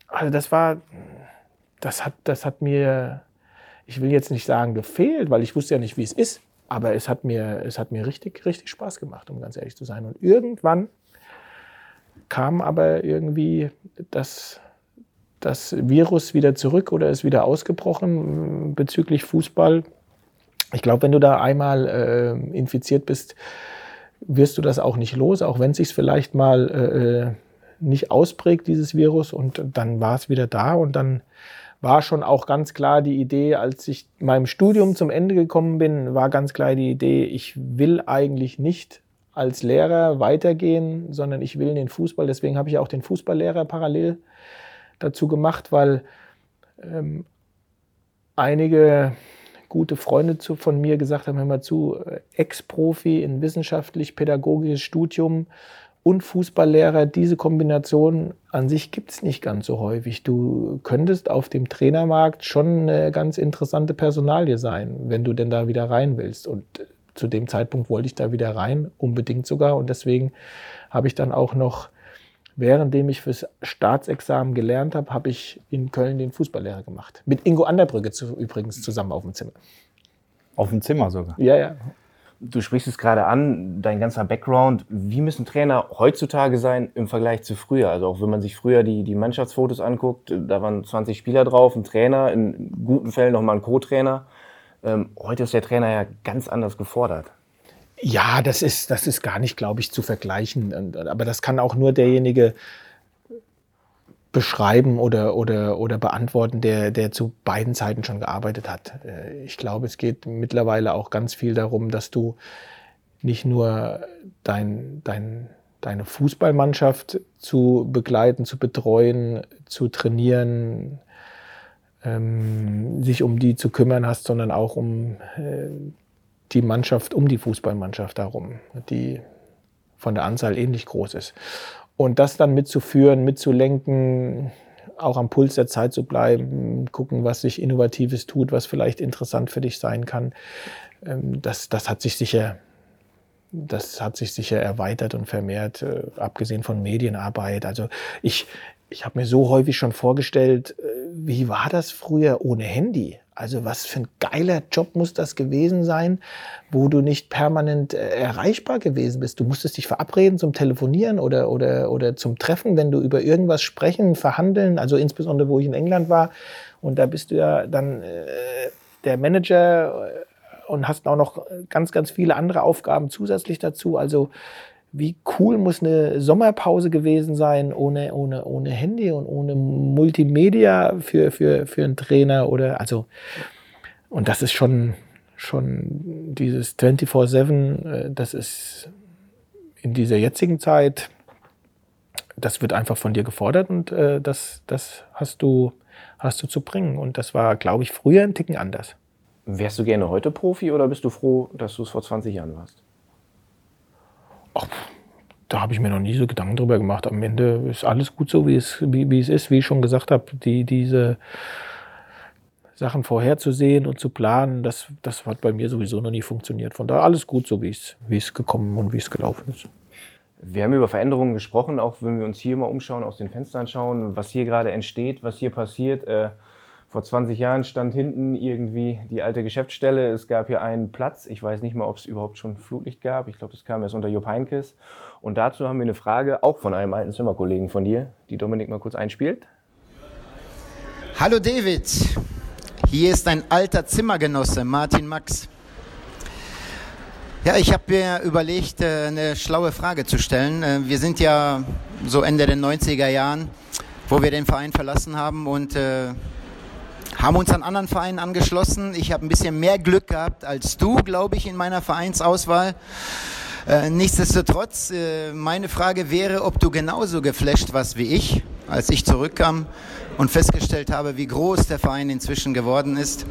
Speaker 2: Also das war, das hat, das hat mir, ich will jetzt nicht sagen gefehlt, weil ich wusste ja nicht, wie es ist. Aber es hat mir, es hat mir richtig, richtig Spaß gemacht, um ganz ehrlich zu sein. Und irgendwann kam aber irgendwie das, das Virus wieder zurück oder ist wieder ausgebrochen mm, bezüglich Fußball. Ich glaube, wenn du da einmal äh, infiziert bist, wirst du das auch nicht los, auch wenn es sich vielleicht mal äh, äh, nicht ausprägt, dieses Virus. Und dann war es wieder da und dann war schon auch ganz klar die Idee, als ich meinem Studium zum Ende gekommen bin, war ganz klar die Idee, ich will eigentlich nicht als Lehrer weitergehen, sondern ich will in den Fußball. Deswegen habe ich auch den Fußballlehrer parallel dazu gemacht, weil ähm, einige gute Freunde zu, von mir gesagt haben, hör mal zu, äh, Ex-Profi in wissenschaftlich-pädagogisches Studium und Fußballlehrer, diese Kombination an sich gibt es nicht ganz so häufig. Du könntest auf dem Trainermarkt schon eine ganz interessante Personalie sein, wenn du denn da wieder rein willst. Und zu dem Zeitpunkt wollte ich da wieder rein, unbedingt sogar. Und deswegen habe ich dann auch noch, währenddem ich fürs Staatsexamen gelernt habe, habe ich in Köln den Fußballlehrer gemacht. Mit Ingo Anderbrücke zu, übrigens zusammen auf dem Zimmer.
Speaker 4: Auf dem Zimmer sogar?
Speaker 2: Ja, ja.
Speaker 3: Du sprichst es gerade an, dein ganzer Background. Wie müssen Trainer heutzutage sein im Vergleich zu früher? Also auch wenn man sich früher die, die Mannschaftsfotos anguckt, da waren 20 Spieler drauf, ein Trainer, in guten Fällen nochmal ein Co-Trainer. Ähm, heute ist der Trainer ja ganz anders gefordert.
Speaker 2: Ja, das ist, das ist gar nicht, glaube ich, zu vergleichen. Aber das kann auch nur derjenige beschreiben oder, oder, oder beantworten, der, der zu beiden Zeiten schon gearbeitet hat. Äh, ich glaube, es geht mittlerweile auch ganz viel darum, dass du nicht nur dein, dein, deine Fußballmannschaft zu begleiten, zu betreuen, zu trainieren, ähm, sich um die zu kümmern hast, sondern auch um äh, die Mannschaft, um die Fußballmannschaft darum, die von der Anzahl ähnlich groß ist. Und das dann mitzuführen, mitzulenken, auch am Puls der Zeit zu bleiben, gucken, was sich Innovatives tut, was vielleicht interessant für dich sein kann. Ähm, das, das hat sich sicher, das hat sich sicher erweitert und vermehrt, äh, abgesehen von Medienarbeit. Also ich, ich habe mir so häufig schon vorgestellt, äh, wie war das früher ohne Handy? Also was für ein geiler Job muss das gewesen sein, wo du nicht permanent äh, erreichbar gewesen bist. Du musstest dich verabreden zum Telefonieren oder, oder, oder zum Treffen, wenn du über irgendwas sprechen, verhandeln. Also insbesondere, wo ich in England war. Und da bist du ja dann äh, der Manager äh, und hast auch noch ganz, ganz viele andere Aufgaben zusätzlich dazu. Also wie cool muss eine Sommerpause gewesen sein ohne, ohne, ohne Handy und ohne Multimedia für, für, für einen Trainer oder also und das ist schon, schon dieses 24-7, äh, das ist in dieser jetzigen Zeit, das wird einfach von dir gefordert und äh, das, das hast du, hast du zu bringen. Und das war, glaube ich, früher ein Ticken anders.
Speaker 3: Wärst du gerne heute Profi oder bist du froh, dass du es vor 20 Jahren warst?
Speaker 2: Ach, da habe ich mir noch nie so Gedanken drüber gemacht. Am Ende ist alles gut so, wie es, wie, wie es ist. Wie ich schon gesagt habe, die, diese Sachen vorherzusehen und zu planen, das, das hat bei mir sowieso noch nie funktioniert. Von daher alles gut so, wie es, wie es gekommen und wie es gelaufen ist.
Speaker 3: Wir haben über Veränderungen gesprochen, auch wenn wir uns hier mal umschauen, aus den Fenstern schauen, was hier gerade entsteht, was hier passiert. Äh, vor 20 Jahren stand hinten irgendwie die alte Geschäftsstelle. Es gab hier einen Platz. Ich weiß nicht mal, ob es überhaupt schon Flutlicht gab. Ich glaube, das kam erst unter Jupp Heinkes. Und dazu haben wir eine Frage, auch von einem alten Zimmerkollegen von dir, die Dominik mal kurz einspielt.
Speaker 8: Hallo David, hier ist ein alter Zimmergenosse, Martin Max. Ja, ich habe mir überlegt, äh, eine schlaue Frage zu stellen. Äh, wir sind ja so Ende der 90er Jahren, wo wir den Verein verlassen haben und äh, haben uns an anderen Vereinen angeschlossen. Ich habe ein bisschen mehr Glück gehabt als du, glaube ich, in meiner Vereinsauswahl. Äh, nichtsdestotrotz, äh, meine Frage wäre, ob du genauso geflasht warst wie ich, als ich zurückkam und festgestellt habe, wie groß der Verein inzwischen geworden ist.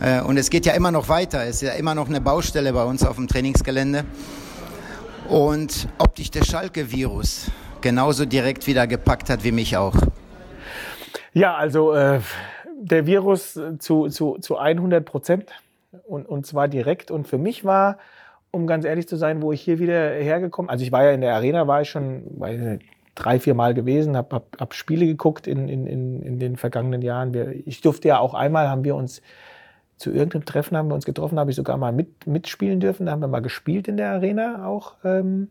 Speaker 8: Äh, und es geht ja immer noch weiter, es ist ja immer noch eine Baustelle bei uns auf dem Trainingsgelände. Und ob dich der Schalke-Virus genauso direkt wieder gepackt hat wie mich auch.
Speaker 2: Ja, also der Virus zu, zu, zu 100 Prozent und, und zwar direkt. Und für mich war um ganz ehrlich zu sein, wo ich hier wieder hergekommen Also ich war ja in der Arena, war ich schon weiß drei, vier Mal gewesen, habe hab, hab Spiele geguckt in, in, in, in den vergangenen Jahren. Wir, ich durfte ja auch einmal, haben wir uns zu irgendeinem Treffen haben wir uns getroffen, habe ich sogar mal mit, mitspielen dürfen. Da haben wir mal gespielt in der Arena, auch ähm,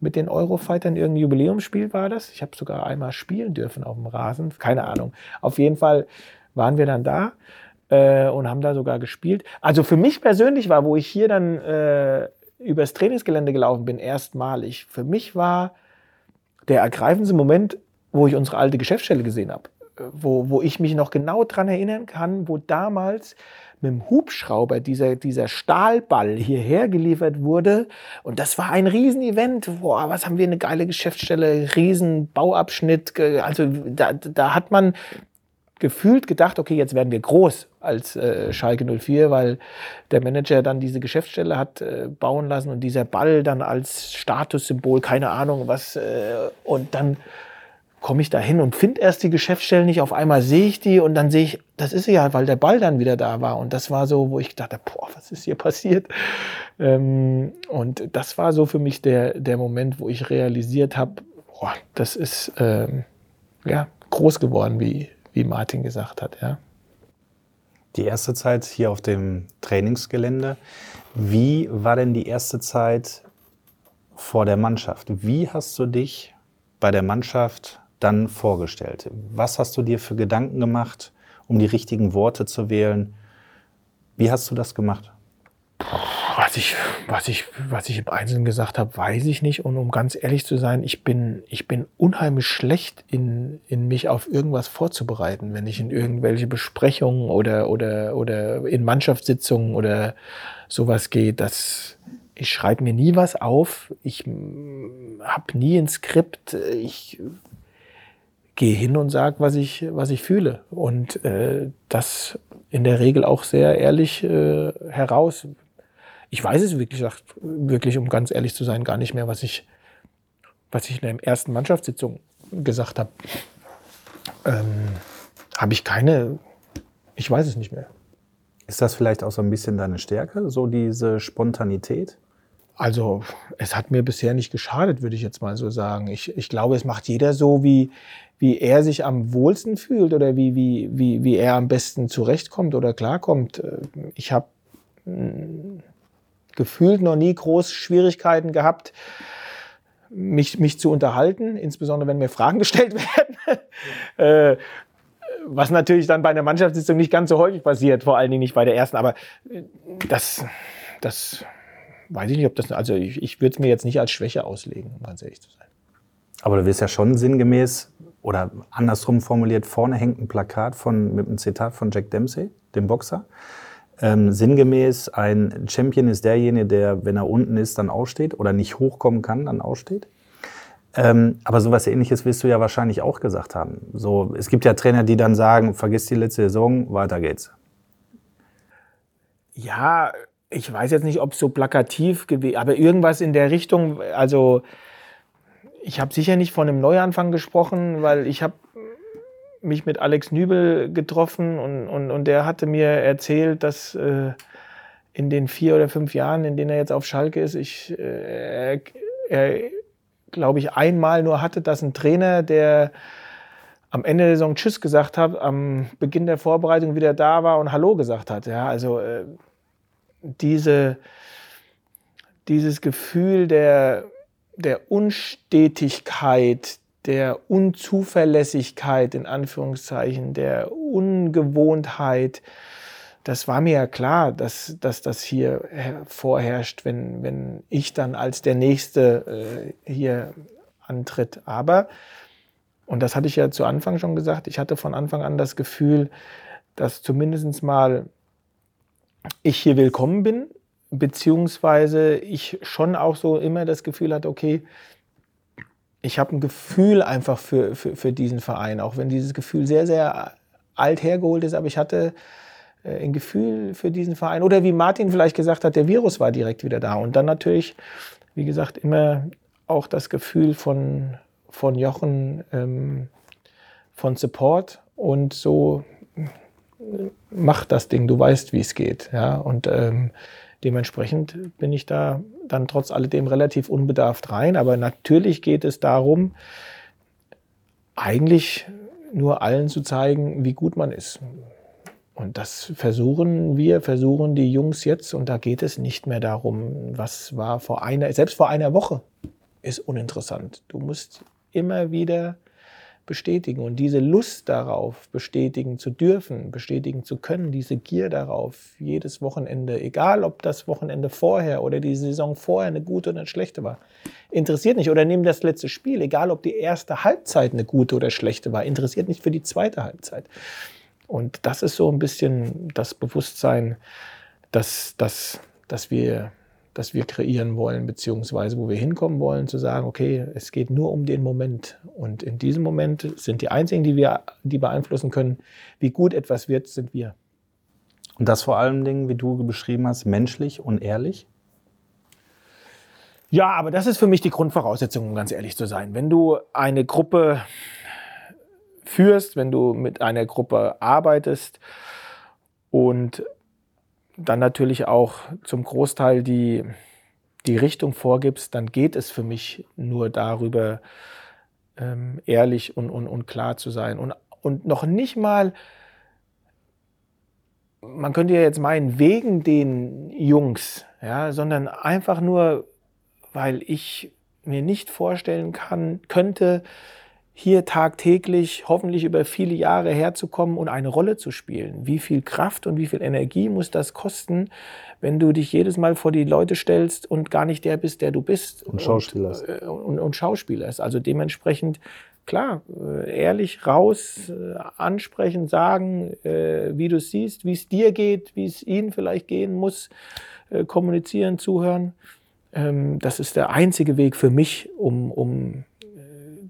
Speaker 2: mit den Eurofightern. Irgendein Jubiläumsspiel war das. Ich habe sogar einmal spielen dürfen auf dem Rasen. Keine Ahnung. Auf jeden Fall waren wir dann da äh, und haben da sogar gespielt. Also für mich persönlich war, wo ich hier dann äh, übers Trainingsgelände gelaufen bin, erstmalig, für mich war der ergreifendste Moment, wo ich unsere alte Geschäftsstelle gesehen habe. Wo, wo ich mich noch genau dran erinnern kann, wo damals mit dem Hubschrauber dieser, dieser Stahlball hierher geliefert wurde. Und das war ein Riesenevent. Boah, was haben wir eine geile Geschäftsstelle, Riesenbauabschnitt. Also da, da hat man gefühlt gedacht, okay, jetzt werden wir groß als äh, Schalke 04, weil der Manager dann diese Geschäftsstelle hat äh, bauen lassen und dieser Ball dann als Statussymbol, keine Ahnung was. Äh, und dann komme ich da hin und finde erst die Geschäftsstelle nicht. Auf einmal sehe ich die und dann sehe ich, das ist sie ja, weil der Ball dann wieder da war. Und das war so, wo ich dachte, boah, was ist hier passiert? Ähm, und das war so für mich der, der Moment, wo ich realisiert habe, boah, das ist ähm, ja, groß geworden, wie, wie Martin gesagt hat. Ja.
Speaker 4: Die erste Zeit hier auf dem Trainingsgelände. Wie war denn die erste Zeit vor der Mannschaft? Wie hast du dich bei der Mannschaft dann vorgestellt? Was hast du dir für Gedanken gemacht, um die richtigen Worte zu wählen? Wie hast du das gemacht?
Speaker 2: Was ich, was ich, was ich im Einzelnen gesagt habe, weiß ich nicht. Und um ganz ehrlich zu sein, ich bin, ich bin unheimlich schlecht in, in mich auf irgendwas vorzubereiten, wenn ich in irgendwelche Besprechungen oder, oder, oder in Mannschaftssitzungen oder sowas gehe. Das, ich schreibe mir nie was auf. Ich habe nie ein Skript. Ich gehe hin und sage, was ich, was ich fühle. Und äh, das in der Regel auch sehr ehrlich äh, heraus ich weiß es wirklich, wirklich, um ganz ehrlich zu sein, gar nicht mehr, was ich, was ich in der ersten Mannschaftssitzung gesagt habe. Ähm, habe ich keine, ich weiß es nicht mehr.
Speaker 4: Ist das vielleicht auch so ein bisschen deine Stärke, so diese Spontanität?
Speaker 2: Also es hat mir bisher nicht geschadet, würde ich jetzt mal so sagen. Ich, ich glaube, es macht jeder so, wie, wie er sich am wohlsten fühlt oder wie, wie, wie, wie er am besten zurechtkommt oder klarkommt. Ich habe gefühlt noch nie groß Schwierigkeiten gehabt, mich, mich zu unterhalten, insbesondere wenn mir Fragen gestellt werden. äh, was natürlich dann bei einer Mannschaftssitzung nicht ganz so häufig passiert, vor allen Dingen nicht bei der ersten. Aber äh, das, das weiß ich nicht, ob das, also ich, ich würde es mir jetzt nicht als Schwäche auslegen, um ganz ehrlich zu sein.
Speaker 4: Aber du wirst ja schon sinngemäß oder andersrum formuliert, vorne hängt ein Plakat von, mit einem Zitat von Jack Dempsey, dem Boxer. Ähm, sinngemäß, ein Champion ist derjenige, der, wenn er unten ist, dann aussteht oder nicht hochkommen kann, dann aussteht. Ähm, aber sowas ähnliches wirst du ja wahrscheinlich auch gesagt haben. So, es gibt ja Trainer, die dann sagen, vergiss die letzte Saison, weiter geht's.
Speaker 2: Ja, ich weiß jetzt nicht, ob es so plakativ gewesen aber irgendwas in der Richtung, also ich habe sicher nicht von einem Neuanfang gesprochen, weil ich habe mich mit Alex Nübel getroffen und, und, und der hatte mir erzählt, dass äh, in den vier oder fünf Jahren, in denen er jetzt auf Schalke ist, ich, äh, er, glaube ich, einmal nur hatte, dass ein Trainer, der am Ende der Saison Tschüss gesagt hat, am Beginn der Vorbereitung wieder da war und Hallo gesagt hat. Ja, also äh, diese, dieses Gefühl der, der Unstetigkeit, der Unzuverlässigkeit in Anführungszeichen, der Ungewohntheit, das war mir ja klar, dass, dass das hier vorherrscht, wenn, wenn ich dann als der Nächste äh, hier antritt. Aber, und das hatte ich ja zu Anfang schon gesagt, ich hatte von Anfang an das Gefühl, dass zumindest mal ich hier willkommen bin, beziehungsweise ich schon auch so immer das Gefühl hatte, okay, ich habe ein Gefühl einfach für, für, für diesen Verein, auch wenn dieses Gefühl sehr, sehr alt hergeholt ist, aber ich hatte äh, ein Gefühl für diesen Verein. Oder wie Martin vielleicht gesagt hat, der Virus war direkt wieder da. Und dann natürlich, wie gesagt, immer auch das Gefühl von, von Jochen, ähm, von Support und so mach das Ding, du weißt, wie es geht. Ja? Und ähm, dementsprechend bin ich da dann trotz alledem relativ unbedarft rein. Aber natürlich geht es darum, eigentlich nur allen zu zeigen, wie gut man ist. Und das versuchen wir, versuchen die Jungs jetzt. Und da geht es nicht mehr darum, was war vor einer, selbst vor einer Woche ist uninteressant. Du musst immer wieder bestätigen und diese Lust darauf bestätigen zu dürfen, bestätigen zu können, diese Gier darauf, jedes Wochenende, egal ob das Wochenende vorher oder die Saison vorher eine gute oder eine schlechte war, interessiert nicht. Oder nehmen das letzte Spiel, egal ob die erste Halbzeit eine gute oder schlechte war, interessiert nicht für die zweite Halbzeit. Und das ist so ein bisschen das Bewusstsein, dass, dass, dass wir das wir kreieren wollen, beziehungsweise wo wir hinkommen wollen, zu sagen, okay, es geht nur um den Moment. Und in diesem Moment sind die einzigen, die wir die beeinflussen können, wie gut etwas wird, sind wir.
Speaker 4: Und das vor allen Dingen, wie du beschrieben hast, menschlich und ehrlich?
Speaker 2: Ja, aber das ist für mich die Grundvoraussetzung, um ganz ehrlich zu sein. Wenn du eine Gruppe führst, wenn du mit einer Gruppe arbeitest und dann natürlich auch zum Großteil die, die Richtung vorgibst, dann geht es für mich nur darüber, ähm, ehrlich und, und, und klar zu sein. Und, und noch nicht mal, man könnte ja jetzt meinen, wegen den Jungs, ja, sondern einfach nur, weil ich mir nicht vorstellen kann, könnte, hier tagtäglich, hoffentlich über viele Jahre herzukommen und eine Rolle zu spielen. Wie viel Kraft und wie viel Energie muss das kosten, wenn du dich jedes Mal vor die Leute stellst und gar nicht der bist, der du bist.
Speaker 4: Und Schauspieler
Speaker 2: ist. Und, äh, und, und Schauspieler ist. Also dementsprechend, klar, äh, ehrlich raus, äh, ansprechen, sagen, wie du es siehst, wie es dir geht, wie es ihnen vielleicht gehen muss, kommunizieren, zuhören. Ähm, das ist der einzige Weg für mich, um, um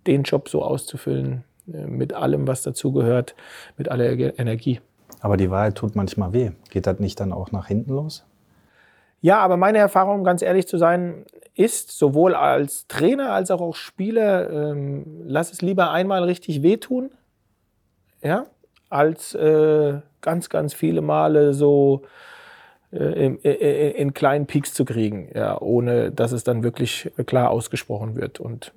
Speaker 2: den Job so auszufüllen, äh, mit allem, was dazugehört, mit aller Energie.
Speaker 4: Aber die Wahrheit tut manchmal weh. Geht das nicht dann auch nach hinten los?
Speaker 2: Ja, aber meine Erfahrung, ganz ehrlich zu sein, ist, sowohl als Trainer als auch als Spieler, ähm, lass es lieber einmal richtig wehtun, ja, als äh, ganz, ganz viele Male so äh, in, in, in, kleinen Peaks zu kriegen, ja, ohne dass es dann wirklich klar ausgesprochen wird. Und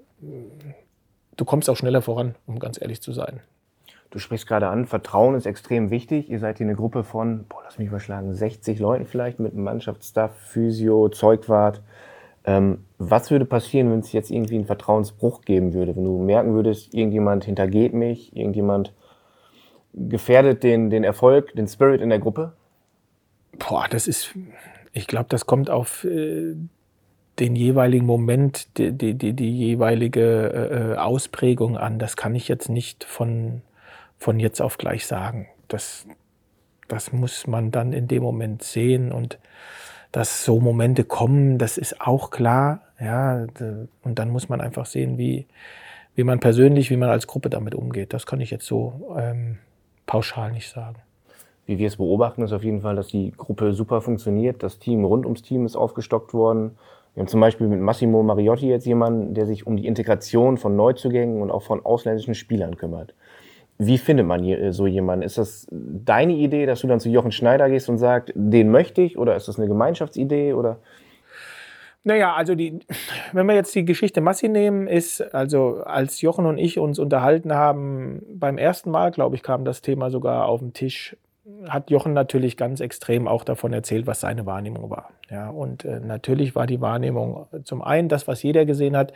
Speaker 2: du kommst auch schneller voran, um ganz ehrlich zu sein.
Speaker 3: Du sprichst gerade an, Vertrauen ist extrem wichtig. Ihr seid hier eine Gruppe von, boah, lass mich überschlagen, 60 Leuten vielleicht mit einem Mannschaftsstaff, Physio, Zeugwart. Ähm, was würde passieren, wenn es jetzt irgendwie einen Vertrauensbruch geben würde? Wenn du merken würdest, irgendjemand hintergeht mich, irgendjemand gefährdet den, den Erfolg, den Spirit in der Gruppe?
Speaker 2: Boah, das ist, ich glaube, das kommt auf äh, den jeweiligen Moment, die, die, die, die jeweilige äh, Ausprägung an. Das kann ich jetzt nicht von, von jetzt auf gleich sagen. Das, das muss man dann in dem Moment sehen und dass so Momente kommen, das ist auch klar. Ja, und dann muss man einfach sehen, wie, wie man persönlich, wie man als Gruppe damit umgeht. Das kann ich jetzt so ähm, pauschal nicht sagen.
Speaker 3: Wie wir es beobachten, ist auf jeden Fall, dass die Gruppe super funktioniert. Das Team rund ums Team ist aufgestockt worden. Wir haben zum Beispiel mit Massimo Mariotti jetzt jemanden, der sich um die Integration von Neuzugängen und auch von ausländischen Spielern kümmert. Wie findet man äh, so jemanden? Ist das deine Idee, dass du dann zu Jochen Schneider gehst und sagst, den möchte ich? Oder ist das eine Gemeinschaftsidee? Oder?
Speaker 2: Naja, also die, wenn wir jetzt die Geschichte Massi nehmen, ist, also als Jochen und ich uns unterhalten haben, beim ersten Mal, glaube ich, kam das Thema sogar auf den Tisch, hat Jochen natürlich ganz extrem auch davon erzählt, was seine Wahrnehmung war. Ja, und äh, natürlich war die Wahrnehmung zum einen das, was jeder gesehen hat,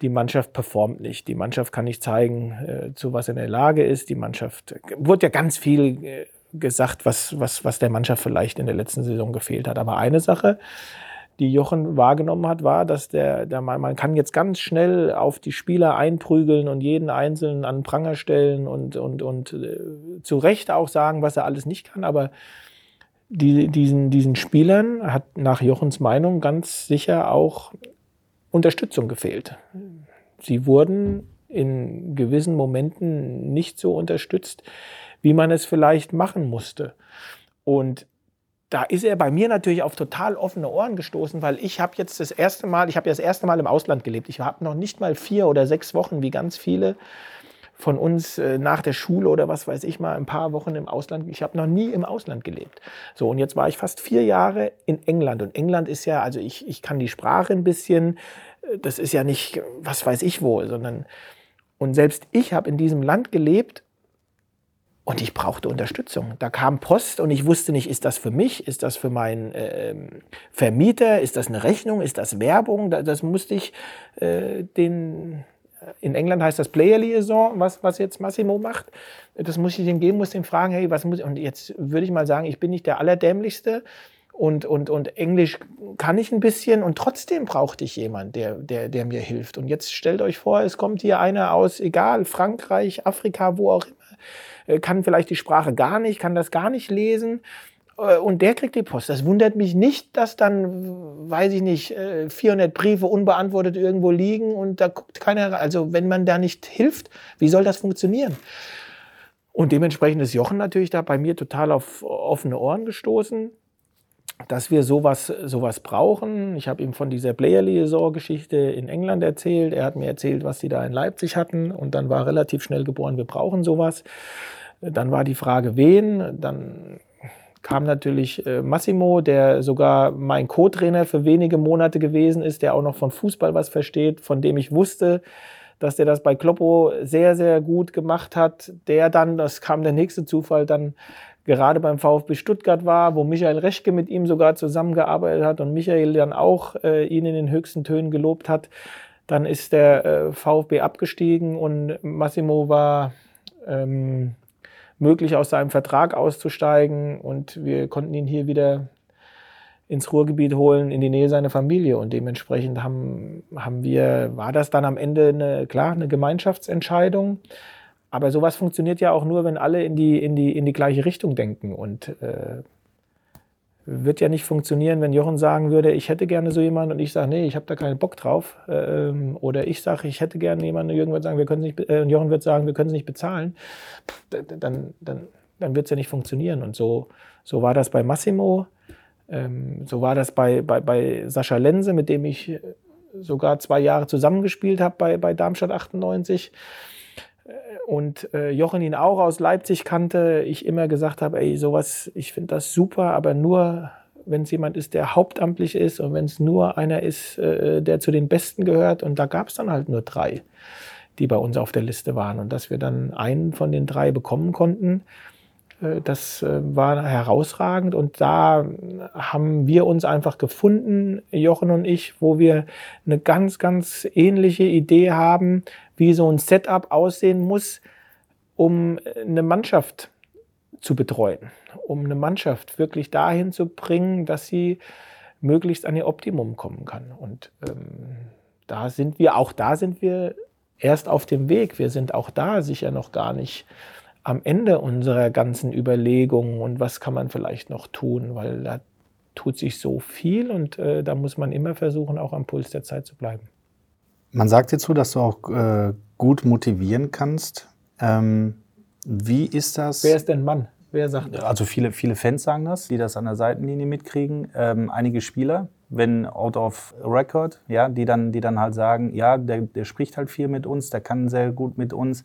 Speaker 2: die Mannschaft performt nicht. Die Mannschaft kann nicht zeigen, äh, zu was in der Lage ist. Die Mannschaft wurde ja ganz viel äh, gesagt, was, was, was der Mannschaft vielleicht in der letzten Saison gefehlt hat. Aber eine Sache, die Jochen wahrgenommen hat, war, dass der, der man, man kann jetzt ganz schnell auf die Spieler einprügeln und jeden Einzelnen an den Pranger stellen und, und, und äh, zu Recht auch sagen, was er alles nicht kann. Aber die, diesen, diesen Spielern hat nach Jochens Meinung ganz sicher auch Unterstützung gefehlt. Sie wurden in gewissen Momenten nicht so unterstützt, wie man es vielleicht machen musste. Und da ist er bei mir natürlich auf total offene Ohren gestoßen, weil ich habe jetzt das erste Mal, ich habe ja das erste Mal im Ausland gelebt. Ich habe noch nicht mal vier oder sechs Wochen, wie ganz viele von uns äh, nach der Schule oder was weiß ich mal, ein paar Wochen im Ausland. Ich habe noch nie im Ausland gelebt. So, und jetzt war ich fast vier Jahre in England. Und England ist ja, also ich, ich kann die Sprache ein bisschen, äh, das ist ja nicht, was weiß ich wo, sondern, und selbst ich habe in diesem Land gelebt und ich brauchte Unterstützung. Da kam Post und ich wusste nicht, ist das für mich, ist das für meinen äh, Vermieter, ist das eine Rechnung, ist das Werbung? Das musste ich äh, den, in England heißt das Player Liaison, was, was jetzt Massimo macht. Das muss ich ihm geben, muss ihm fragen, hey, was muss ich? Und jetzt würde ich mal sagen, ich bin nicht der Allerdämlichste und, und, und Englisch kann ich ein bisschen und trotzdem brauchte ich jemanden, der, der, der mir hilft. Und jetzt stellt euch vor, es kommt hier einer aus, egal, Frankreich, Afrika, wo auch immer äh, kann vielleicht die Sprache gar nicht, kann das gar nicht lesen. Äh, und der kriegt die Post. Das wundert mich nicht, dass dann, weiß ich nicht, 400 äh, Briefe unbeantwortet irgendwo liegen und da guckt keiner. Also wenn man da nicht hilft, wie soll das funktionieren? Und dementsprechend ist Jochen natürlich da bei mir total auf offene Ohren gestoßen, dass wir sowas, sowas brauchen. Ich habe ihm von dieser Player Liaison-Geschichte in England erzählt. Er hat mir erzählt, was sie da in Leipzig hatten. Und dann war relativ schnell geboren, wir brauchen sowas. Dann war die Frage, wen. Dann kam natürlich äh, Massimo, der sogar mein Co-Trainer für wenige Monate gewesen ist, der auch noch von Fußball was versteht, von dem ich wusste, dass der das bei Kloppo sehr, sehr gut gemacht hat. Der dann, das kam der nächste Zufall, dann gerade beim VfB Stuttgart war, wo Michael Reschke mit ihm sogar zusammengearbeitet hat und Michael dann auch äh, ihn in den höchsten Tönen gelobt hat. Dann ist der äh, VfB abgestiegen und Massimo war ähm, möglich, aus seinem Vertrag auszusteigen. Und wir konnten ihn hier wieder ins Ruhrgebiet holen, in die Nähe seiner Familie. Und dementsprechend haben, haben wir, war das dann am Ende eine, klar, eine Gemeinschaftsentscheidung. Aber sowas funktioniert ja auch nur, wenn alle in die, in die, in die gleiche Richtung denken. Und äh, wird ja nicht funktionieren, wenn Jochen sagen würde, ich hätte gerne so jemanden und ich sage, nee, ich habe da keinen Bock drauf. Ähm, oder ich sage, ich hätte gerne jemanden und Jürgen wird sagen, wir können nicht, äh, und Jochen wird sagen, wir können es nicht bezahlen. Dann, dann, dann wird es ja nicht funktionieren. Und so, so war das bei Massimo. Ähm, so war das bei, bei, bei Sascha Lense, mit dem ich sogar zwei Jahre zusammengespielt habe bei, bei Darmstadt 98 und äh, Jochen ihn auch aus Leipzig kannte, ich immer gesagt habe, ey, sowas, ich finde das super, aber nur, wenn es jemand ist, der hauptamtlich ist und wenn es nur einer ist, äh, der zu den Besten gehört. Und da gab es dann halt nur drei, die bei uns auf der Liste waren. Und dass wir dann einen von den drei bekommen konnten, das äh, war herausragend und da haben wir uns einfach gefunden, Jochen und ich, wo wir eine ganz, ganz ähnliche Idee haben, wie so ein Setup aussehen muss, um eine Mannschaft zu betreuen, um eine Mannschaft wirklich dahin zu bringen, dass sie möglichst an ihr Optimum kommen kann. Und ähm, da sind wir, auch da sind wir erst auf dem Weg. Wir sind auch da sicher noch gar nicht am Ende unserer ganzen Überlegungen und was kann man vielleicht noch tun, weil da tut sich so viel und äh, da muss man immer versuchen, auch am Puls der Zeit zu bleiben.
Speaker 4: Man sagt dir zu, dass du auch äh, gut motivieren kannst. Ähm, wie ist das?
Speaker 2: Wer ist denn Mann? Wer sagt
Speaker 4: das? Also viele, viele Fans sagen das, die das an der Seitenlinie mitkriegen. Ähm, einige Spieler, wenn out of record, ja, die dann, die dann halt sagen, ja, der, der spricht halt viel mit uns, der kann sehr gut mit uns,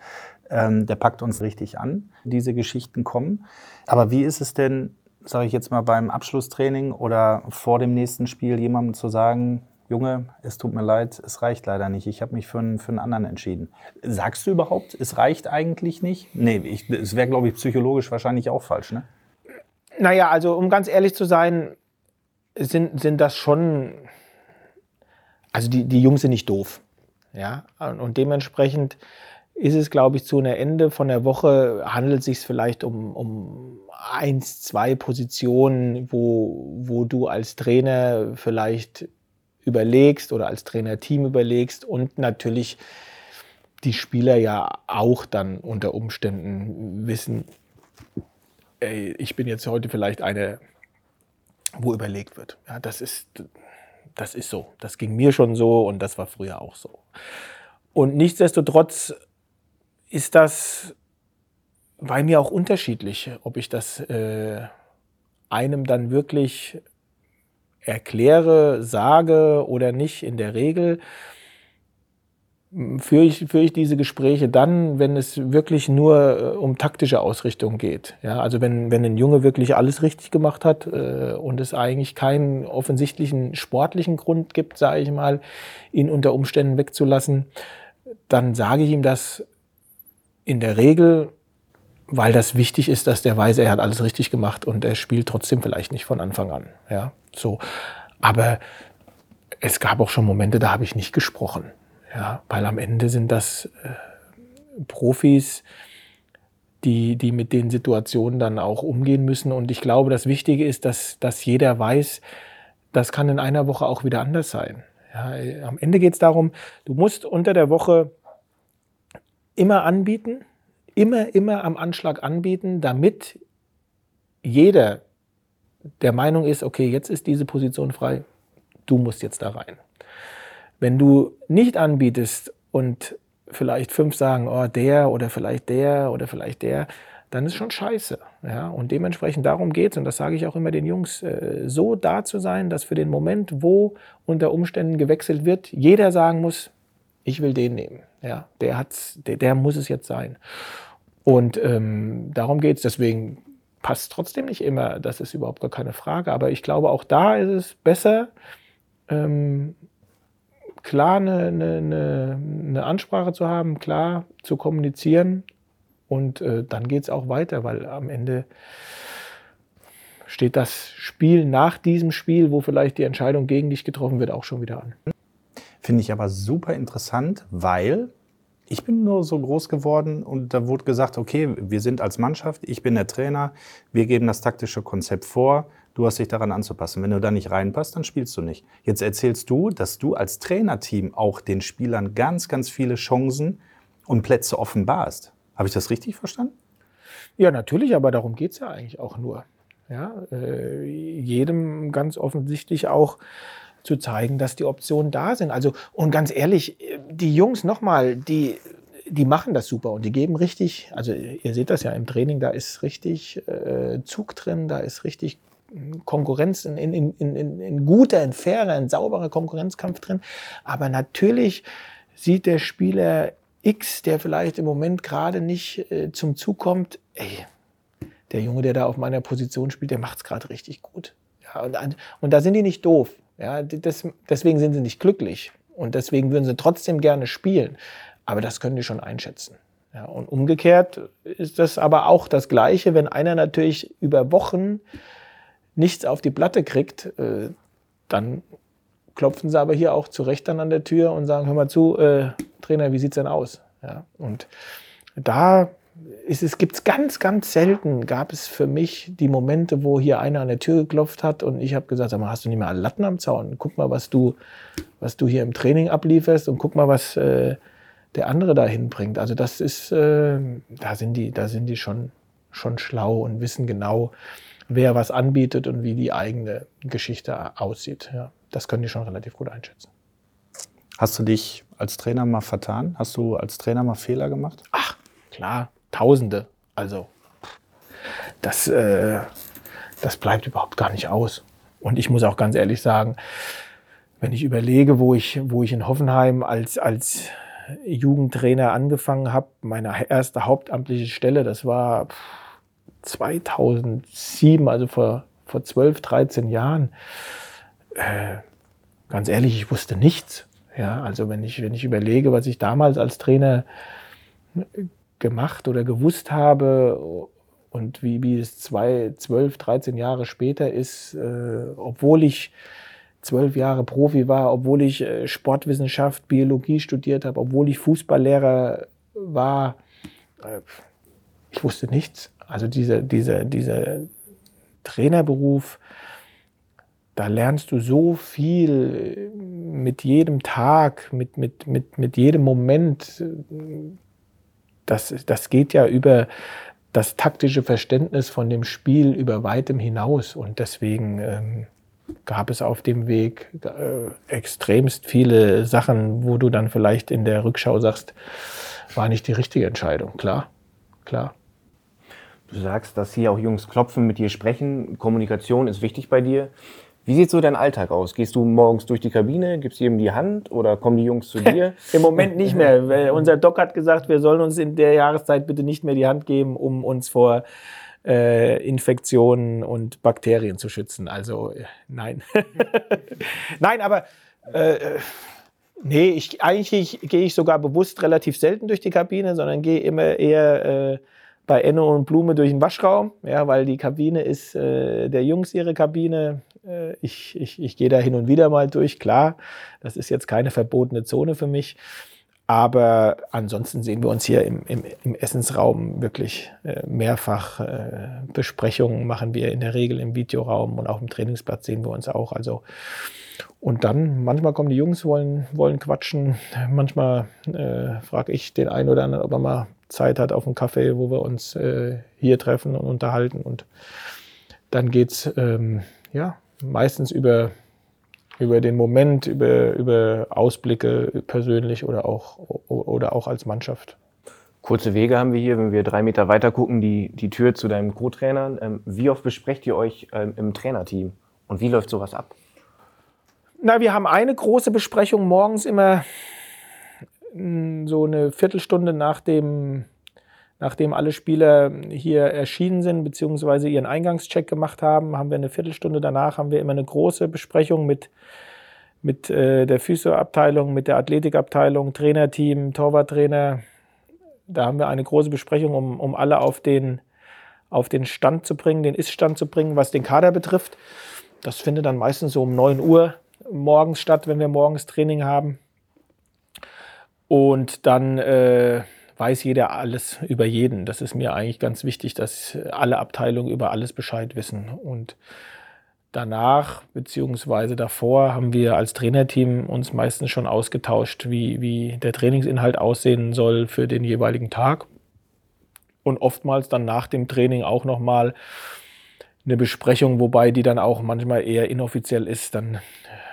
Speaker 4: ähm, der packt uns richtig an. Diese Geschichten kommen. Aber wie ist es denn, sage ich jetzt mal, beim Abschlusstraining oder vor dem nächsten Spiel jemandem zu sagen, Junge, es tut mir leid, es reicht leider nicht. Ich habe mich für einen, für einen anderen entschieden. Sagst du überhaupt, es reicht eigentlich nicht? Nee, es wäre, glaube ich, psychologisch wahrscheinlich auch falsch, ne?
Speaker 2: Naja, also um ganz ehrlich zu sein, sind, sind das schon. Also die, die Jungs sind nicht doof. Ja, und dementsprechend ist es, glaube ich, zu einer Ende von der Woche, handelt es sich vielleicht um, um eins, zwei Positionen, wo, wo du als Trainer vielleicht überlegst oder als Trainerteam überlegst und natürlich die Spieler ja auch dann unter Umständen wissen, ey, ich bin jetzt heute vielleicht eine, wo überlegt wird. Ja, das ist, das ist so. Das ging mir schon so und das war früher auch so. Und nichtsdestotrotz ist das bei mir auch unterschiedlich, ob ich das äh, einem dann wirklich erkläre, sage oder nicht. In der Regel führe ich, führe ich diese Gespräche dann, wenn es wirklich nur äh, um taktische Ausrichtung geht. Ja, also wenn, wenn ein Junge wirklich alles richtig gemacht hat äh, und es eigentlich keinen offensichtlichen sportlichen Grund gibt, sage ich mal, ihn unter Umständen wegzulassen, dann sage ich ihm das in der Regel, weil das wichtig ist, dass der weiß, er hat alles richtig gemacht und er spielt trotzdem vielleicht nicht von Anfang an. Ja, so. Aber es gab auch schon Momente, da habe ich nicht gesprochen. Ja, weil am Ende sind das äh, Profis, die, die mit den Situationen dann auch umgehen müssen. Und ich glaube, das Wichtige ist, dass, dass jeder weiß, das kann in einer Woche auch wieder anders sein. Ja, am Ende geht es darum, du musst unter der Woche immer anbieten, immer, immer am Anschlag anbieten, damit jeder der Meinung ist, okay, jetzt ist diese Position frei, du musst jetzt da rein. Wenn du nicht anbietest und vielleicht fünf sagen, oh, der oder vielleicht der oder vielleicht der, dann ist schon scheiße. Ja? Und dementsprechend darum geht es, und das sage ich auch immer den Jungs, äh, so da zu sein, dass für den Moment, wo unter Umständen gewechselt wird, jeder sagen muss, ich will den nehmen. Ja, der, hat's, der, der muss es jetzt sein. Und ähm, darum geht es. Deswegen passt trotzdem nicht immer. Das ist überhaupt gar keine Frage. Aber ich glaube, auch da ist es besser, ähm, klar eine, eine, eine, Ansprache zu haben, klar zu kommunizieren. Und äh, dann geht es auch weiter, weil am Ende steht das Spiel nach diesem Spiel, wo vielleicht die Entscheidung gegen dich getroffen wird, auch schon wieder an.
Speaker 4: Finde ich aber super interessant, weil ich bin nur so groß geworden und da wurde gesagt, okay, wir sind als Mannschaft, ich bin der Trainer, wir geben das taktische Konzept vor, du hast dich daran anzupassen. Wenn du da nicht reinpasst, dann spielst du nicht. Jetzt erzählst du, dass du als Trainerteam auch den Spielern ganz, ganz viele Chancen und Plätze offenbarst. Habe ich das richtig verstanden?
Speaker 2: Ja, natürlich, aber darum geht es ja eigentlich auch nur. Ja, äh, jedem ganz offensichtlich auch zu zeigen, dass die Optionen da sind. Also, und ganz ehrlich, die Jungs nochmal, die, die machen das super und die geben richtig, also ihr seht das ja im Training, da ist richtig äh, Zug drin, da ist richtig Konkurrenz in, in, in, in, guter, in fairer, in sauberer Konkurrenzkampf drin. Aber natürlich sieht der Spieler X, der vielleicht im Moment gerade nicht äh, zum Zug kommt, ey, der Junge, der da auf meiner Position spielt, der macht es gerade richtig gut. Ja, und, und da sind die nicht doof. Ja, das, deswegen sind sie nicht glücklich und deswegen würden sie trotzdem gerne spielen. Aber das können die schon einschätzen. Ja, und umgekehrt ist das aber auch das Gleiche, wenn einer natürlich über Wochen nichts auf die Platte kriegt, äh, dann klopfen sie aber hier auch zurecht dann an der Tür und sagen, hör mal zu, äh, Trainer, wie sieht's denn aus? Ja, und da ist es gibt's ganz, ganz selten, gab es für mich die Momente, wo hier einer an der Tür geklopft hat und ich habe gesagt, sag mal, hast du nicht mehr alle Latten am Zaun? Guck mal, was du, was du hier im Training ablieferst und guck mal, was äh, der andere da hinbringt. Also das ist, äh, da sind die, da sind die schon, schon schlau und wissen genau, wer was anbietet und wie die eigene Geschichte aussieht. Ja, das können die schon relativ gut einschätzen.
Speaker 4: Hast du dich als Trainer mal vertan? Hast du als Trainer mal Fehler gemacht?
Speaker 2: Ach, klar. Tausende. Also das, äh, das bleibt überhaupt gar nicht aus. Und ich muss auch ganz ehrlich sagen, wenn ich überlege, wo ich, wo ich in Hoffenheim als, als Jugendtrainer angefangen habe, meine erste hauptamtliche Stelle, das war 2007, also vor, vor 12, 13 Jahren. Äh, ganz ehrlich, ich wusste nichts. Ja, also wenn ich, wenn ich überlege, was ich damals als Trainer gemacht oder gewusst habe und wie, wie es zwei, zwölf, dreizehn Jahre später ist, äh, obwohl ich zwölf Jahre Profi war, obwohl ich äh, Sportwissenschaft, Biologie studiert habe, obwohl ich Fußballlehrer war, äh, ich wusste nichts. Also dieser, dieser, dieser Trainerberuf, da lernst du so viel mit jedem Tag, mit, mit, mit, mit jedem Moment. Das, das geht ja über das taktische Verständnis von dem Spiel über weitem hinaus. Und deswegen ähm, gab es auf dem Weg äh, extremst viele Sachen, wo du dann vielleicht in der Rückschau sagst, war nicht die richtige Entscheidung. Klar, klar.
Speaker 3: Du sagst, dass hier auch Jungs klopfen, mit dir sprechen. Kommunikation ist wichtig bei dir. Wie sieht so dein Alltag aus? Gehst du morgens durch die Kabine, gibst jedem die Hand oder kommen die Jungs zu dir?
Speaker 2: Im Moment nicht mehr. Weil unser Doc hat gesagt, wir sollen uns in der Jahreszeit bitte nicht mehr die Hand geben, um uns vor äh, Infektionen und Bakterien zu schützen. Also äh, nein. nein, aber äh, nee, ich, eigentlich gehe ich sogar bewusst relativ selten durch die Kabine, sondern gehe immer eher äh, bei Enno und Blume durch den Waschraum, ja, weil die Kabine ist äh, der Jungs ihre Kabine. Äh, ich, ich, ich gehe da hin und wieder mal durch, klar. Das ist jetzt keine verbotene Zone für mich. Aber ansonsten sehen wir uns hier im, im, im Essensraum wirklich äh, mehrfach. Äh, Besprechungen machen wir in der Regel im Videoraum und auch im Trainingsplatz sehen wir uns auch. Also und dann, manchmal kommen die Jungs, wollen, wollen quatschen. Manchmal äh, frage ich den einen oder anderen, ob er mal Zeit hat auf einen Kaffee, wo wir uns hier treffen und unterhalten. Und dann geht es ähm, ja, meistens über, über den Moment, über, über Ausblicke persönlich oder auch, oder auch als Mannschaft.
Speaker 3: Kurze Wege haben wir hier, wenn wir drei Meter weiter gucken, die, die Tür zu deinem Co-Trainer. Ähm, wie oft besprecht ihr euch ähm, im Trainerteam und wie läuft sowas ab?
Speaker 2: Na, wir haben eine große Besprechung morgens immer so eine Viertelstunde nach dem, nachdem alle Spieler hier erschienen sind, beziehungsweise ihren Eingangscheck gemacht haben, haben wir eine Viertelstunde danach, haben wir immer eine große Besprechung mit, mit äh, der Physioabteilung, mit der Athletikabteilung, Trainerteam, Torwarttrainer. Da haben wir eine große Besprechung, um, um alle auf den, auf den Stand zu bringen, den Ist-Stand zu bringen, was den Kader betrifft. Das findet dann meistens so um 9 Uhr morgens statt, wenn wir morgens Training haben. Und dann äh, weiß jeder alles über jeden. Das ist mir eigentlich ganz wichtig, dass alle Abteilungen über alles Bescheid wissen. Und danach beziehungsweise davor haben wir als Trainerteam uns meistens schon ausgetauscht, wie, wie der Trainingsinhalt aussehen soll für den jeweiligen Tag. Und oftmals dann nach dem Training auch nochmal eine Besprechung, wobei die dann auch manchmal eher inoffiziell ist. Dann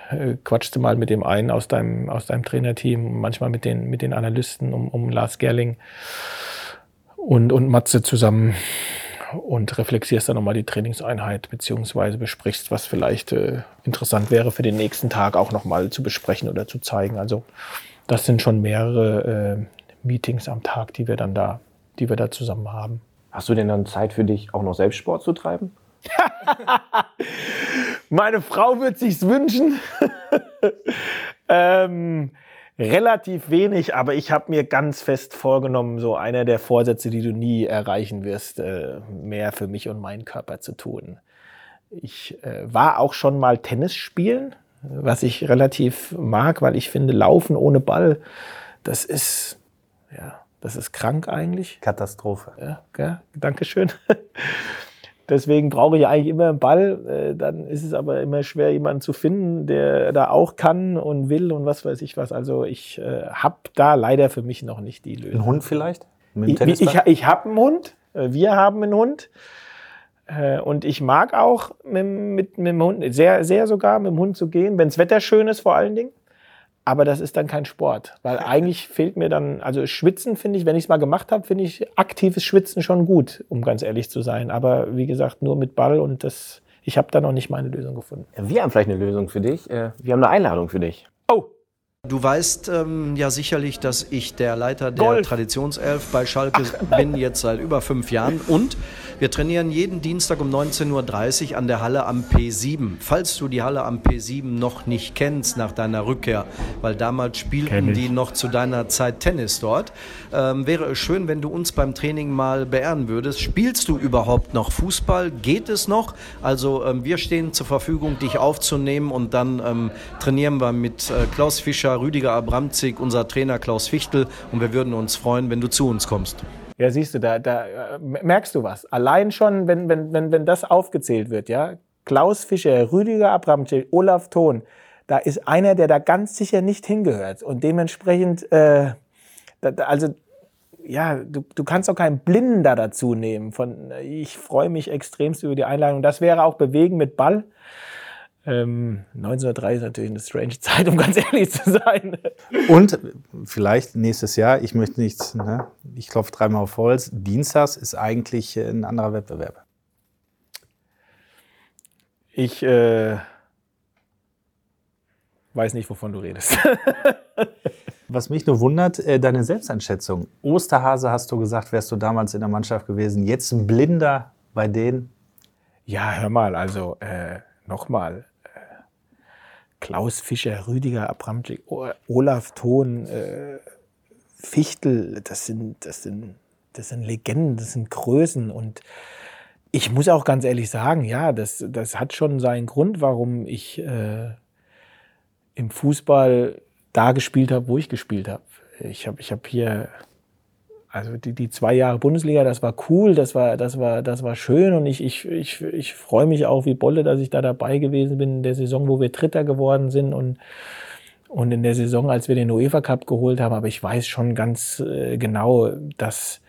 Speaker 2: äh, quatschst du mal mit dem einen aus deinem, aus deinem Trainerteam, manchmal mit den, mit den Analysten um, um Lars Gerling und, und Matze zusammen und reflektierst dann nochmal die Trainingseinheit, beziehungsweise besprichst, was vielleicht äh, interessant wäre für den nächsten Tag auch nochmal zu besprechen oder zu zeigen. Also das sind schon mehrere äh, Meetings am Tag, die wir dann da, die wir da zusammen haben.
Speaker 3: Hast du denn dann Zeit für dich, auch noch selbst Sport zu treiben?
Speaker 2: Meine Frau wird sich's wünschen. ähm, relativ wenig, aber ich habe mir ganz fest vorgenommen, so einer der Vorsätze, die du nie erreichen wirst, äh, mehr für mich und meinen Körper zu tun. Ich äh, war auch schon mal Tennis spielen, was ich relativ mag, weil ich finde, Laufen ohne Ball, das ist, ja, das ist krank eigentlich.
Speaker 3: Katastrophe.
Speaker 2: Ja, ja Dankeschön. Deswegen brauche ich eigentlich immer einen Ball. Äh, dann ist es aber immer schwer, jemanden zu finden, der da auch kann und will und was weiß ich was. Also ich äh, habe da leider für mich noch nicht die Lösung.
Speaker 3: Ein Hund vielleicht?
Speaker 2: ich ich, ich habe einen Hund. Äh, wir haben einen Hund. Äh, und ich mag auch mit, mit, mit dem Hund, sehr, sehr sogar mit dem Hund zu gehen, wenn das Wetter schön ist vor allen Dingen. Aber das ist dann kein Sport, weil eigentlich fehlt mir dann, also Schwitzen finde ich, wenn ich es mal gemacht habe, finde ich aktives Schwitzen schon gut, um ganz ehrlich zu sein. Aber wie gesagt, nur mit Ball und das, ich habe da noch nicht meine Lösung gefunden.
Speaker 3: Wir haben vielleicht eine Lösung für dich. Äh, wir haben eine Einladung für dich.
Speaker 2: Oh,
Speaker 7: Du weißt ähm, ja sicherlich, dass ich der Leiter der Golf. Traditionself bei Schalke Ach, bin, jetzt seit über fünf Jahren. Und Wir trainieren jeden Dienstag um 19.30 Uhr an der Halle am P7. Falls du die Halle am P7 noch nicht kennst nach deiner Rückkehr, weil damals spielten die noch zu deiner Zeit Tennis dort, ähm, wäre es schön, wenn du uns beim Training mal beehren würdest. Spielst du überhaupt noch Fußball? Geht es noch? Also ähm, wir stehen zur Verfügung, dich aufzunehmen und dann ähm, trainieren wir mit äh, Klaus Fischer, Rüdiger Abramzig, unser Trainer Klaus Fichtel und wir würden uns freuen, wenn du zu uns kommst.
Speaker 2: Ja, siehst du, da, da äh, merkst du was. Allein schon, wenn, wenn, wenn, wenn das aufgezählt wird, ja. Klaus Fischer, Rüdiger Abramczyk, Olaf Thon, da ist einer, der da ganz sicher nicht hingehört. Und dementsprechend, äh, da, also, ja, du, du kannst auch keinen Blinden da dazu nehmen. Von, ich freue mich extremst über die Einladung. Das wäre auch Bewegen mit Ball. Ähm, 1903 ist natürlich eine strange Zeit, um ganz ehrlich zu sein.
Speaker 4: Und vielleicht nächstes Jahr, ich möchte nichts, ne? ich klopfe dreimal auf Holz, Dienstags ist eigentlich ein anderer Wettbewerb.
Speaker 2: Ich äh, weiß nicht, wovon du redest.
Speaker 4: Was mich nur wundert, äh, deine Selbsteinschätzung. Osterhase hast du gesagt, wärst du damals in der Mannschaft gewesen. Jetzt ein Blinder bei denen.
Speaker 2: Ja, hör mal, also äh, nochmal. Klaus Fischer, Rüdiger Abramczyk, Olaf Thon, äh, Fichtel, das sind, das, sind, das sind Legenden, das sind Größen. Und ich muss auch ganz ehrlich sagen, ja, das, das hat schon seinen Grund, warum ich äh, im Fußball da gespielt habe, wo ich gespielt habe. Ich habe ich hab hier, also die, die zwei Jahre Bundesliga, das war cool, das war, das war, das war schön und ich, ich, ich, ich freue mich auch wie Bolle, dass ich da dabei gewesen bin in der Saison, wo wir Dritter geworden sind und, und in der Saison, als wir den UEFA Cup geholt haben. Aber ich weiß schon ganz äh, genau, dass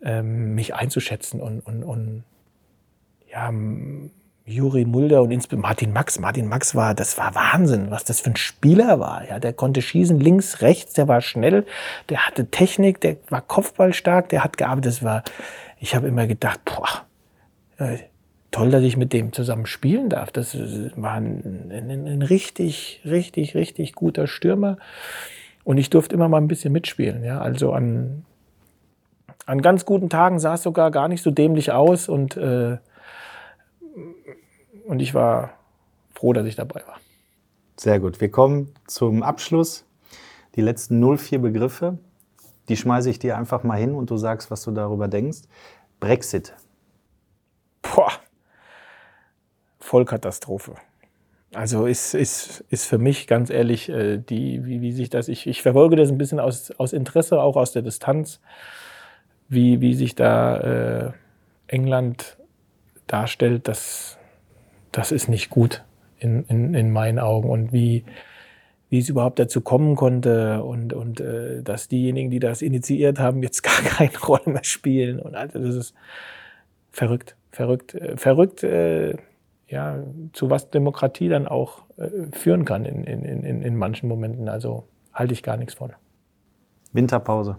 Speaker 2: ähm, mich einzuschätzen und, und, und ja, Juri Mulder und insbesondere Martin Max. Martin Max war, das war Wahnsinn, was das für ein Spieler war. Ja, der konnte schießen links, rechts, der war schnell, der hatte Technik, der war Kopfballstark, der hat gearbeitet. Das war, ich habe immer gedacht, boah, äh, toll, dass ich mit dem zusammen spielen darf. Das war ein, ein, ein richtig, richtig, richtig guter Stürmer. Und ich durfte immer mal ein bisschen mitspielen. Ja, also an, an ganz guten Tagen sah es sogar gar nicht so dämlich aus und äh, und ich war froh, dass ich dabei war.
Speaker 4: Sehr gut. Wir kommen zum Abschluss. Die letzten 04 Begriffe, die schmeiße ich dir einfach mal hin und du sagst, was du darüber denkst. Brexit.
Speaker 2: Boah. Vollkatastrophe. Also ist, ist, ist für mich ganz ehrlich, äh, die, wie, wie sich das, ich, ich verfolge das ein bisschen aus, aus Interesse, auch aus der Distanz, wie, wie sich da äh, England darstellt, das, das ist nicht gut in, in, in meinen Augen. Und wie, wie es überhaupt dazu kommen konnte und, und äh, dass diejenigen, die das initiiert haben, jetzt gar keine Rolle mehr spielen. Und also das ist verrückt, verrückt, äh, verrückt, äh, ja, zu was Demokratie dann auch äh, führen kann in, in, in, in manchen Momenten. Also halte ich gar nichts von.
Speaker 4: Winterpause.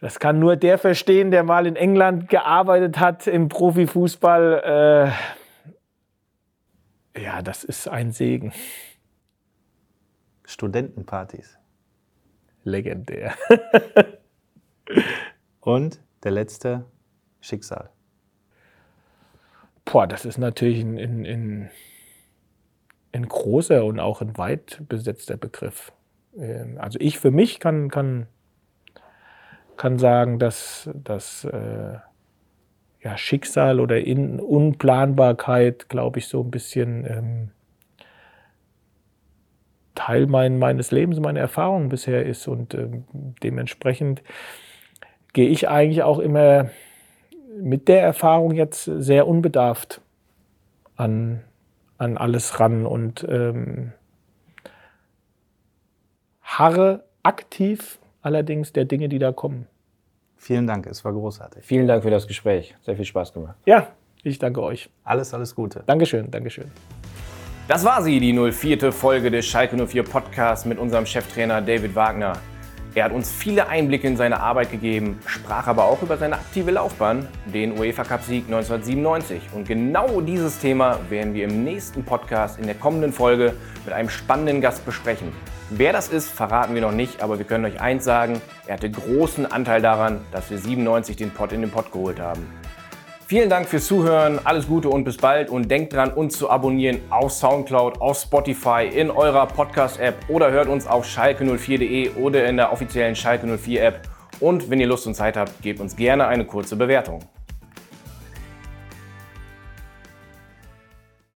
Speaker 2: Das kann nur der verstehen, der mal in England gearbeitet hat im Profifußball. Äh, ja, das ist ein Segen.
Speaker 4: Studentenpartys.
Speaker 2: Legendär.
Speaker 4: Und der letzte, Schicksal.
Speaker 2: Boah, das ist natürlich ein, ein, ein, ein großer und auch ein weit besetzter Begriff. Ähm, also ich für mich kann, kann kann sagen, dass das äh, ja, Schicksal oder in Unplanbarkeit, glaube ich, so ein bisschen ähm, Teil mein, meines Lebens, meiner Erfahrungen bisher ist. Und ähm, dementsprechend gehe ich eigentlich auch immer mit der Erfahrung jetzt sehr unbedarft an, an alles ran und ähm, harre aktiv allerdings der Dinge, die da kommen.
Speaker 4: Vielen Dank, es war großartig.
Speaker 3: Vielen Dank für das Gespräch. Sehr viel Spaß gemacht.
Speaker 2: Ja, ich danke euch.
Speaker 4: Alles, alles Gute.
Speaker 2: Dankeschön, Dankeschön.
Speaker 3: Das war sie, die 04. Folge des Schalke 04 Podcasts mit unserem Cheftrainer David Wagner. Er hat uns viele Einblicke in seine Arbeit gegeben, sprach aber auch über seine aktive Laufbahn, den UEFA Cup Sieg 1997. Und genau dieses Thema werden wir im nächsten Podcast in der kommenden Folge mit einem spannenden Gast besprechen. Wer das ist, verraten wir noch nicht, aber wir können euch eins sagen, er hatte großen Anteil daran, dass wir 97 den Pott in den Pott geholt haben. Vielen Dank fürs Zuhören, alles Gute und bis bald und denkt dran, uns zu abonnieren auf Soundcloud, auf Spotify, in eurer Podcast-App oder hört uns auf schalke04.de oder in der offiziellen Schalke 04 App. Und wenn ihr Lust und Zeit habt, gebt uns gerne eine kurze Bewertung.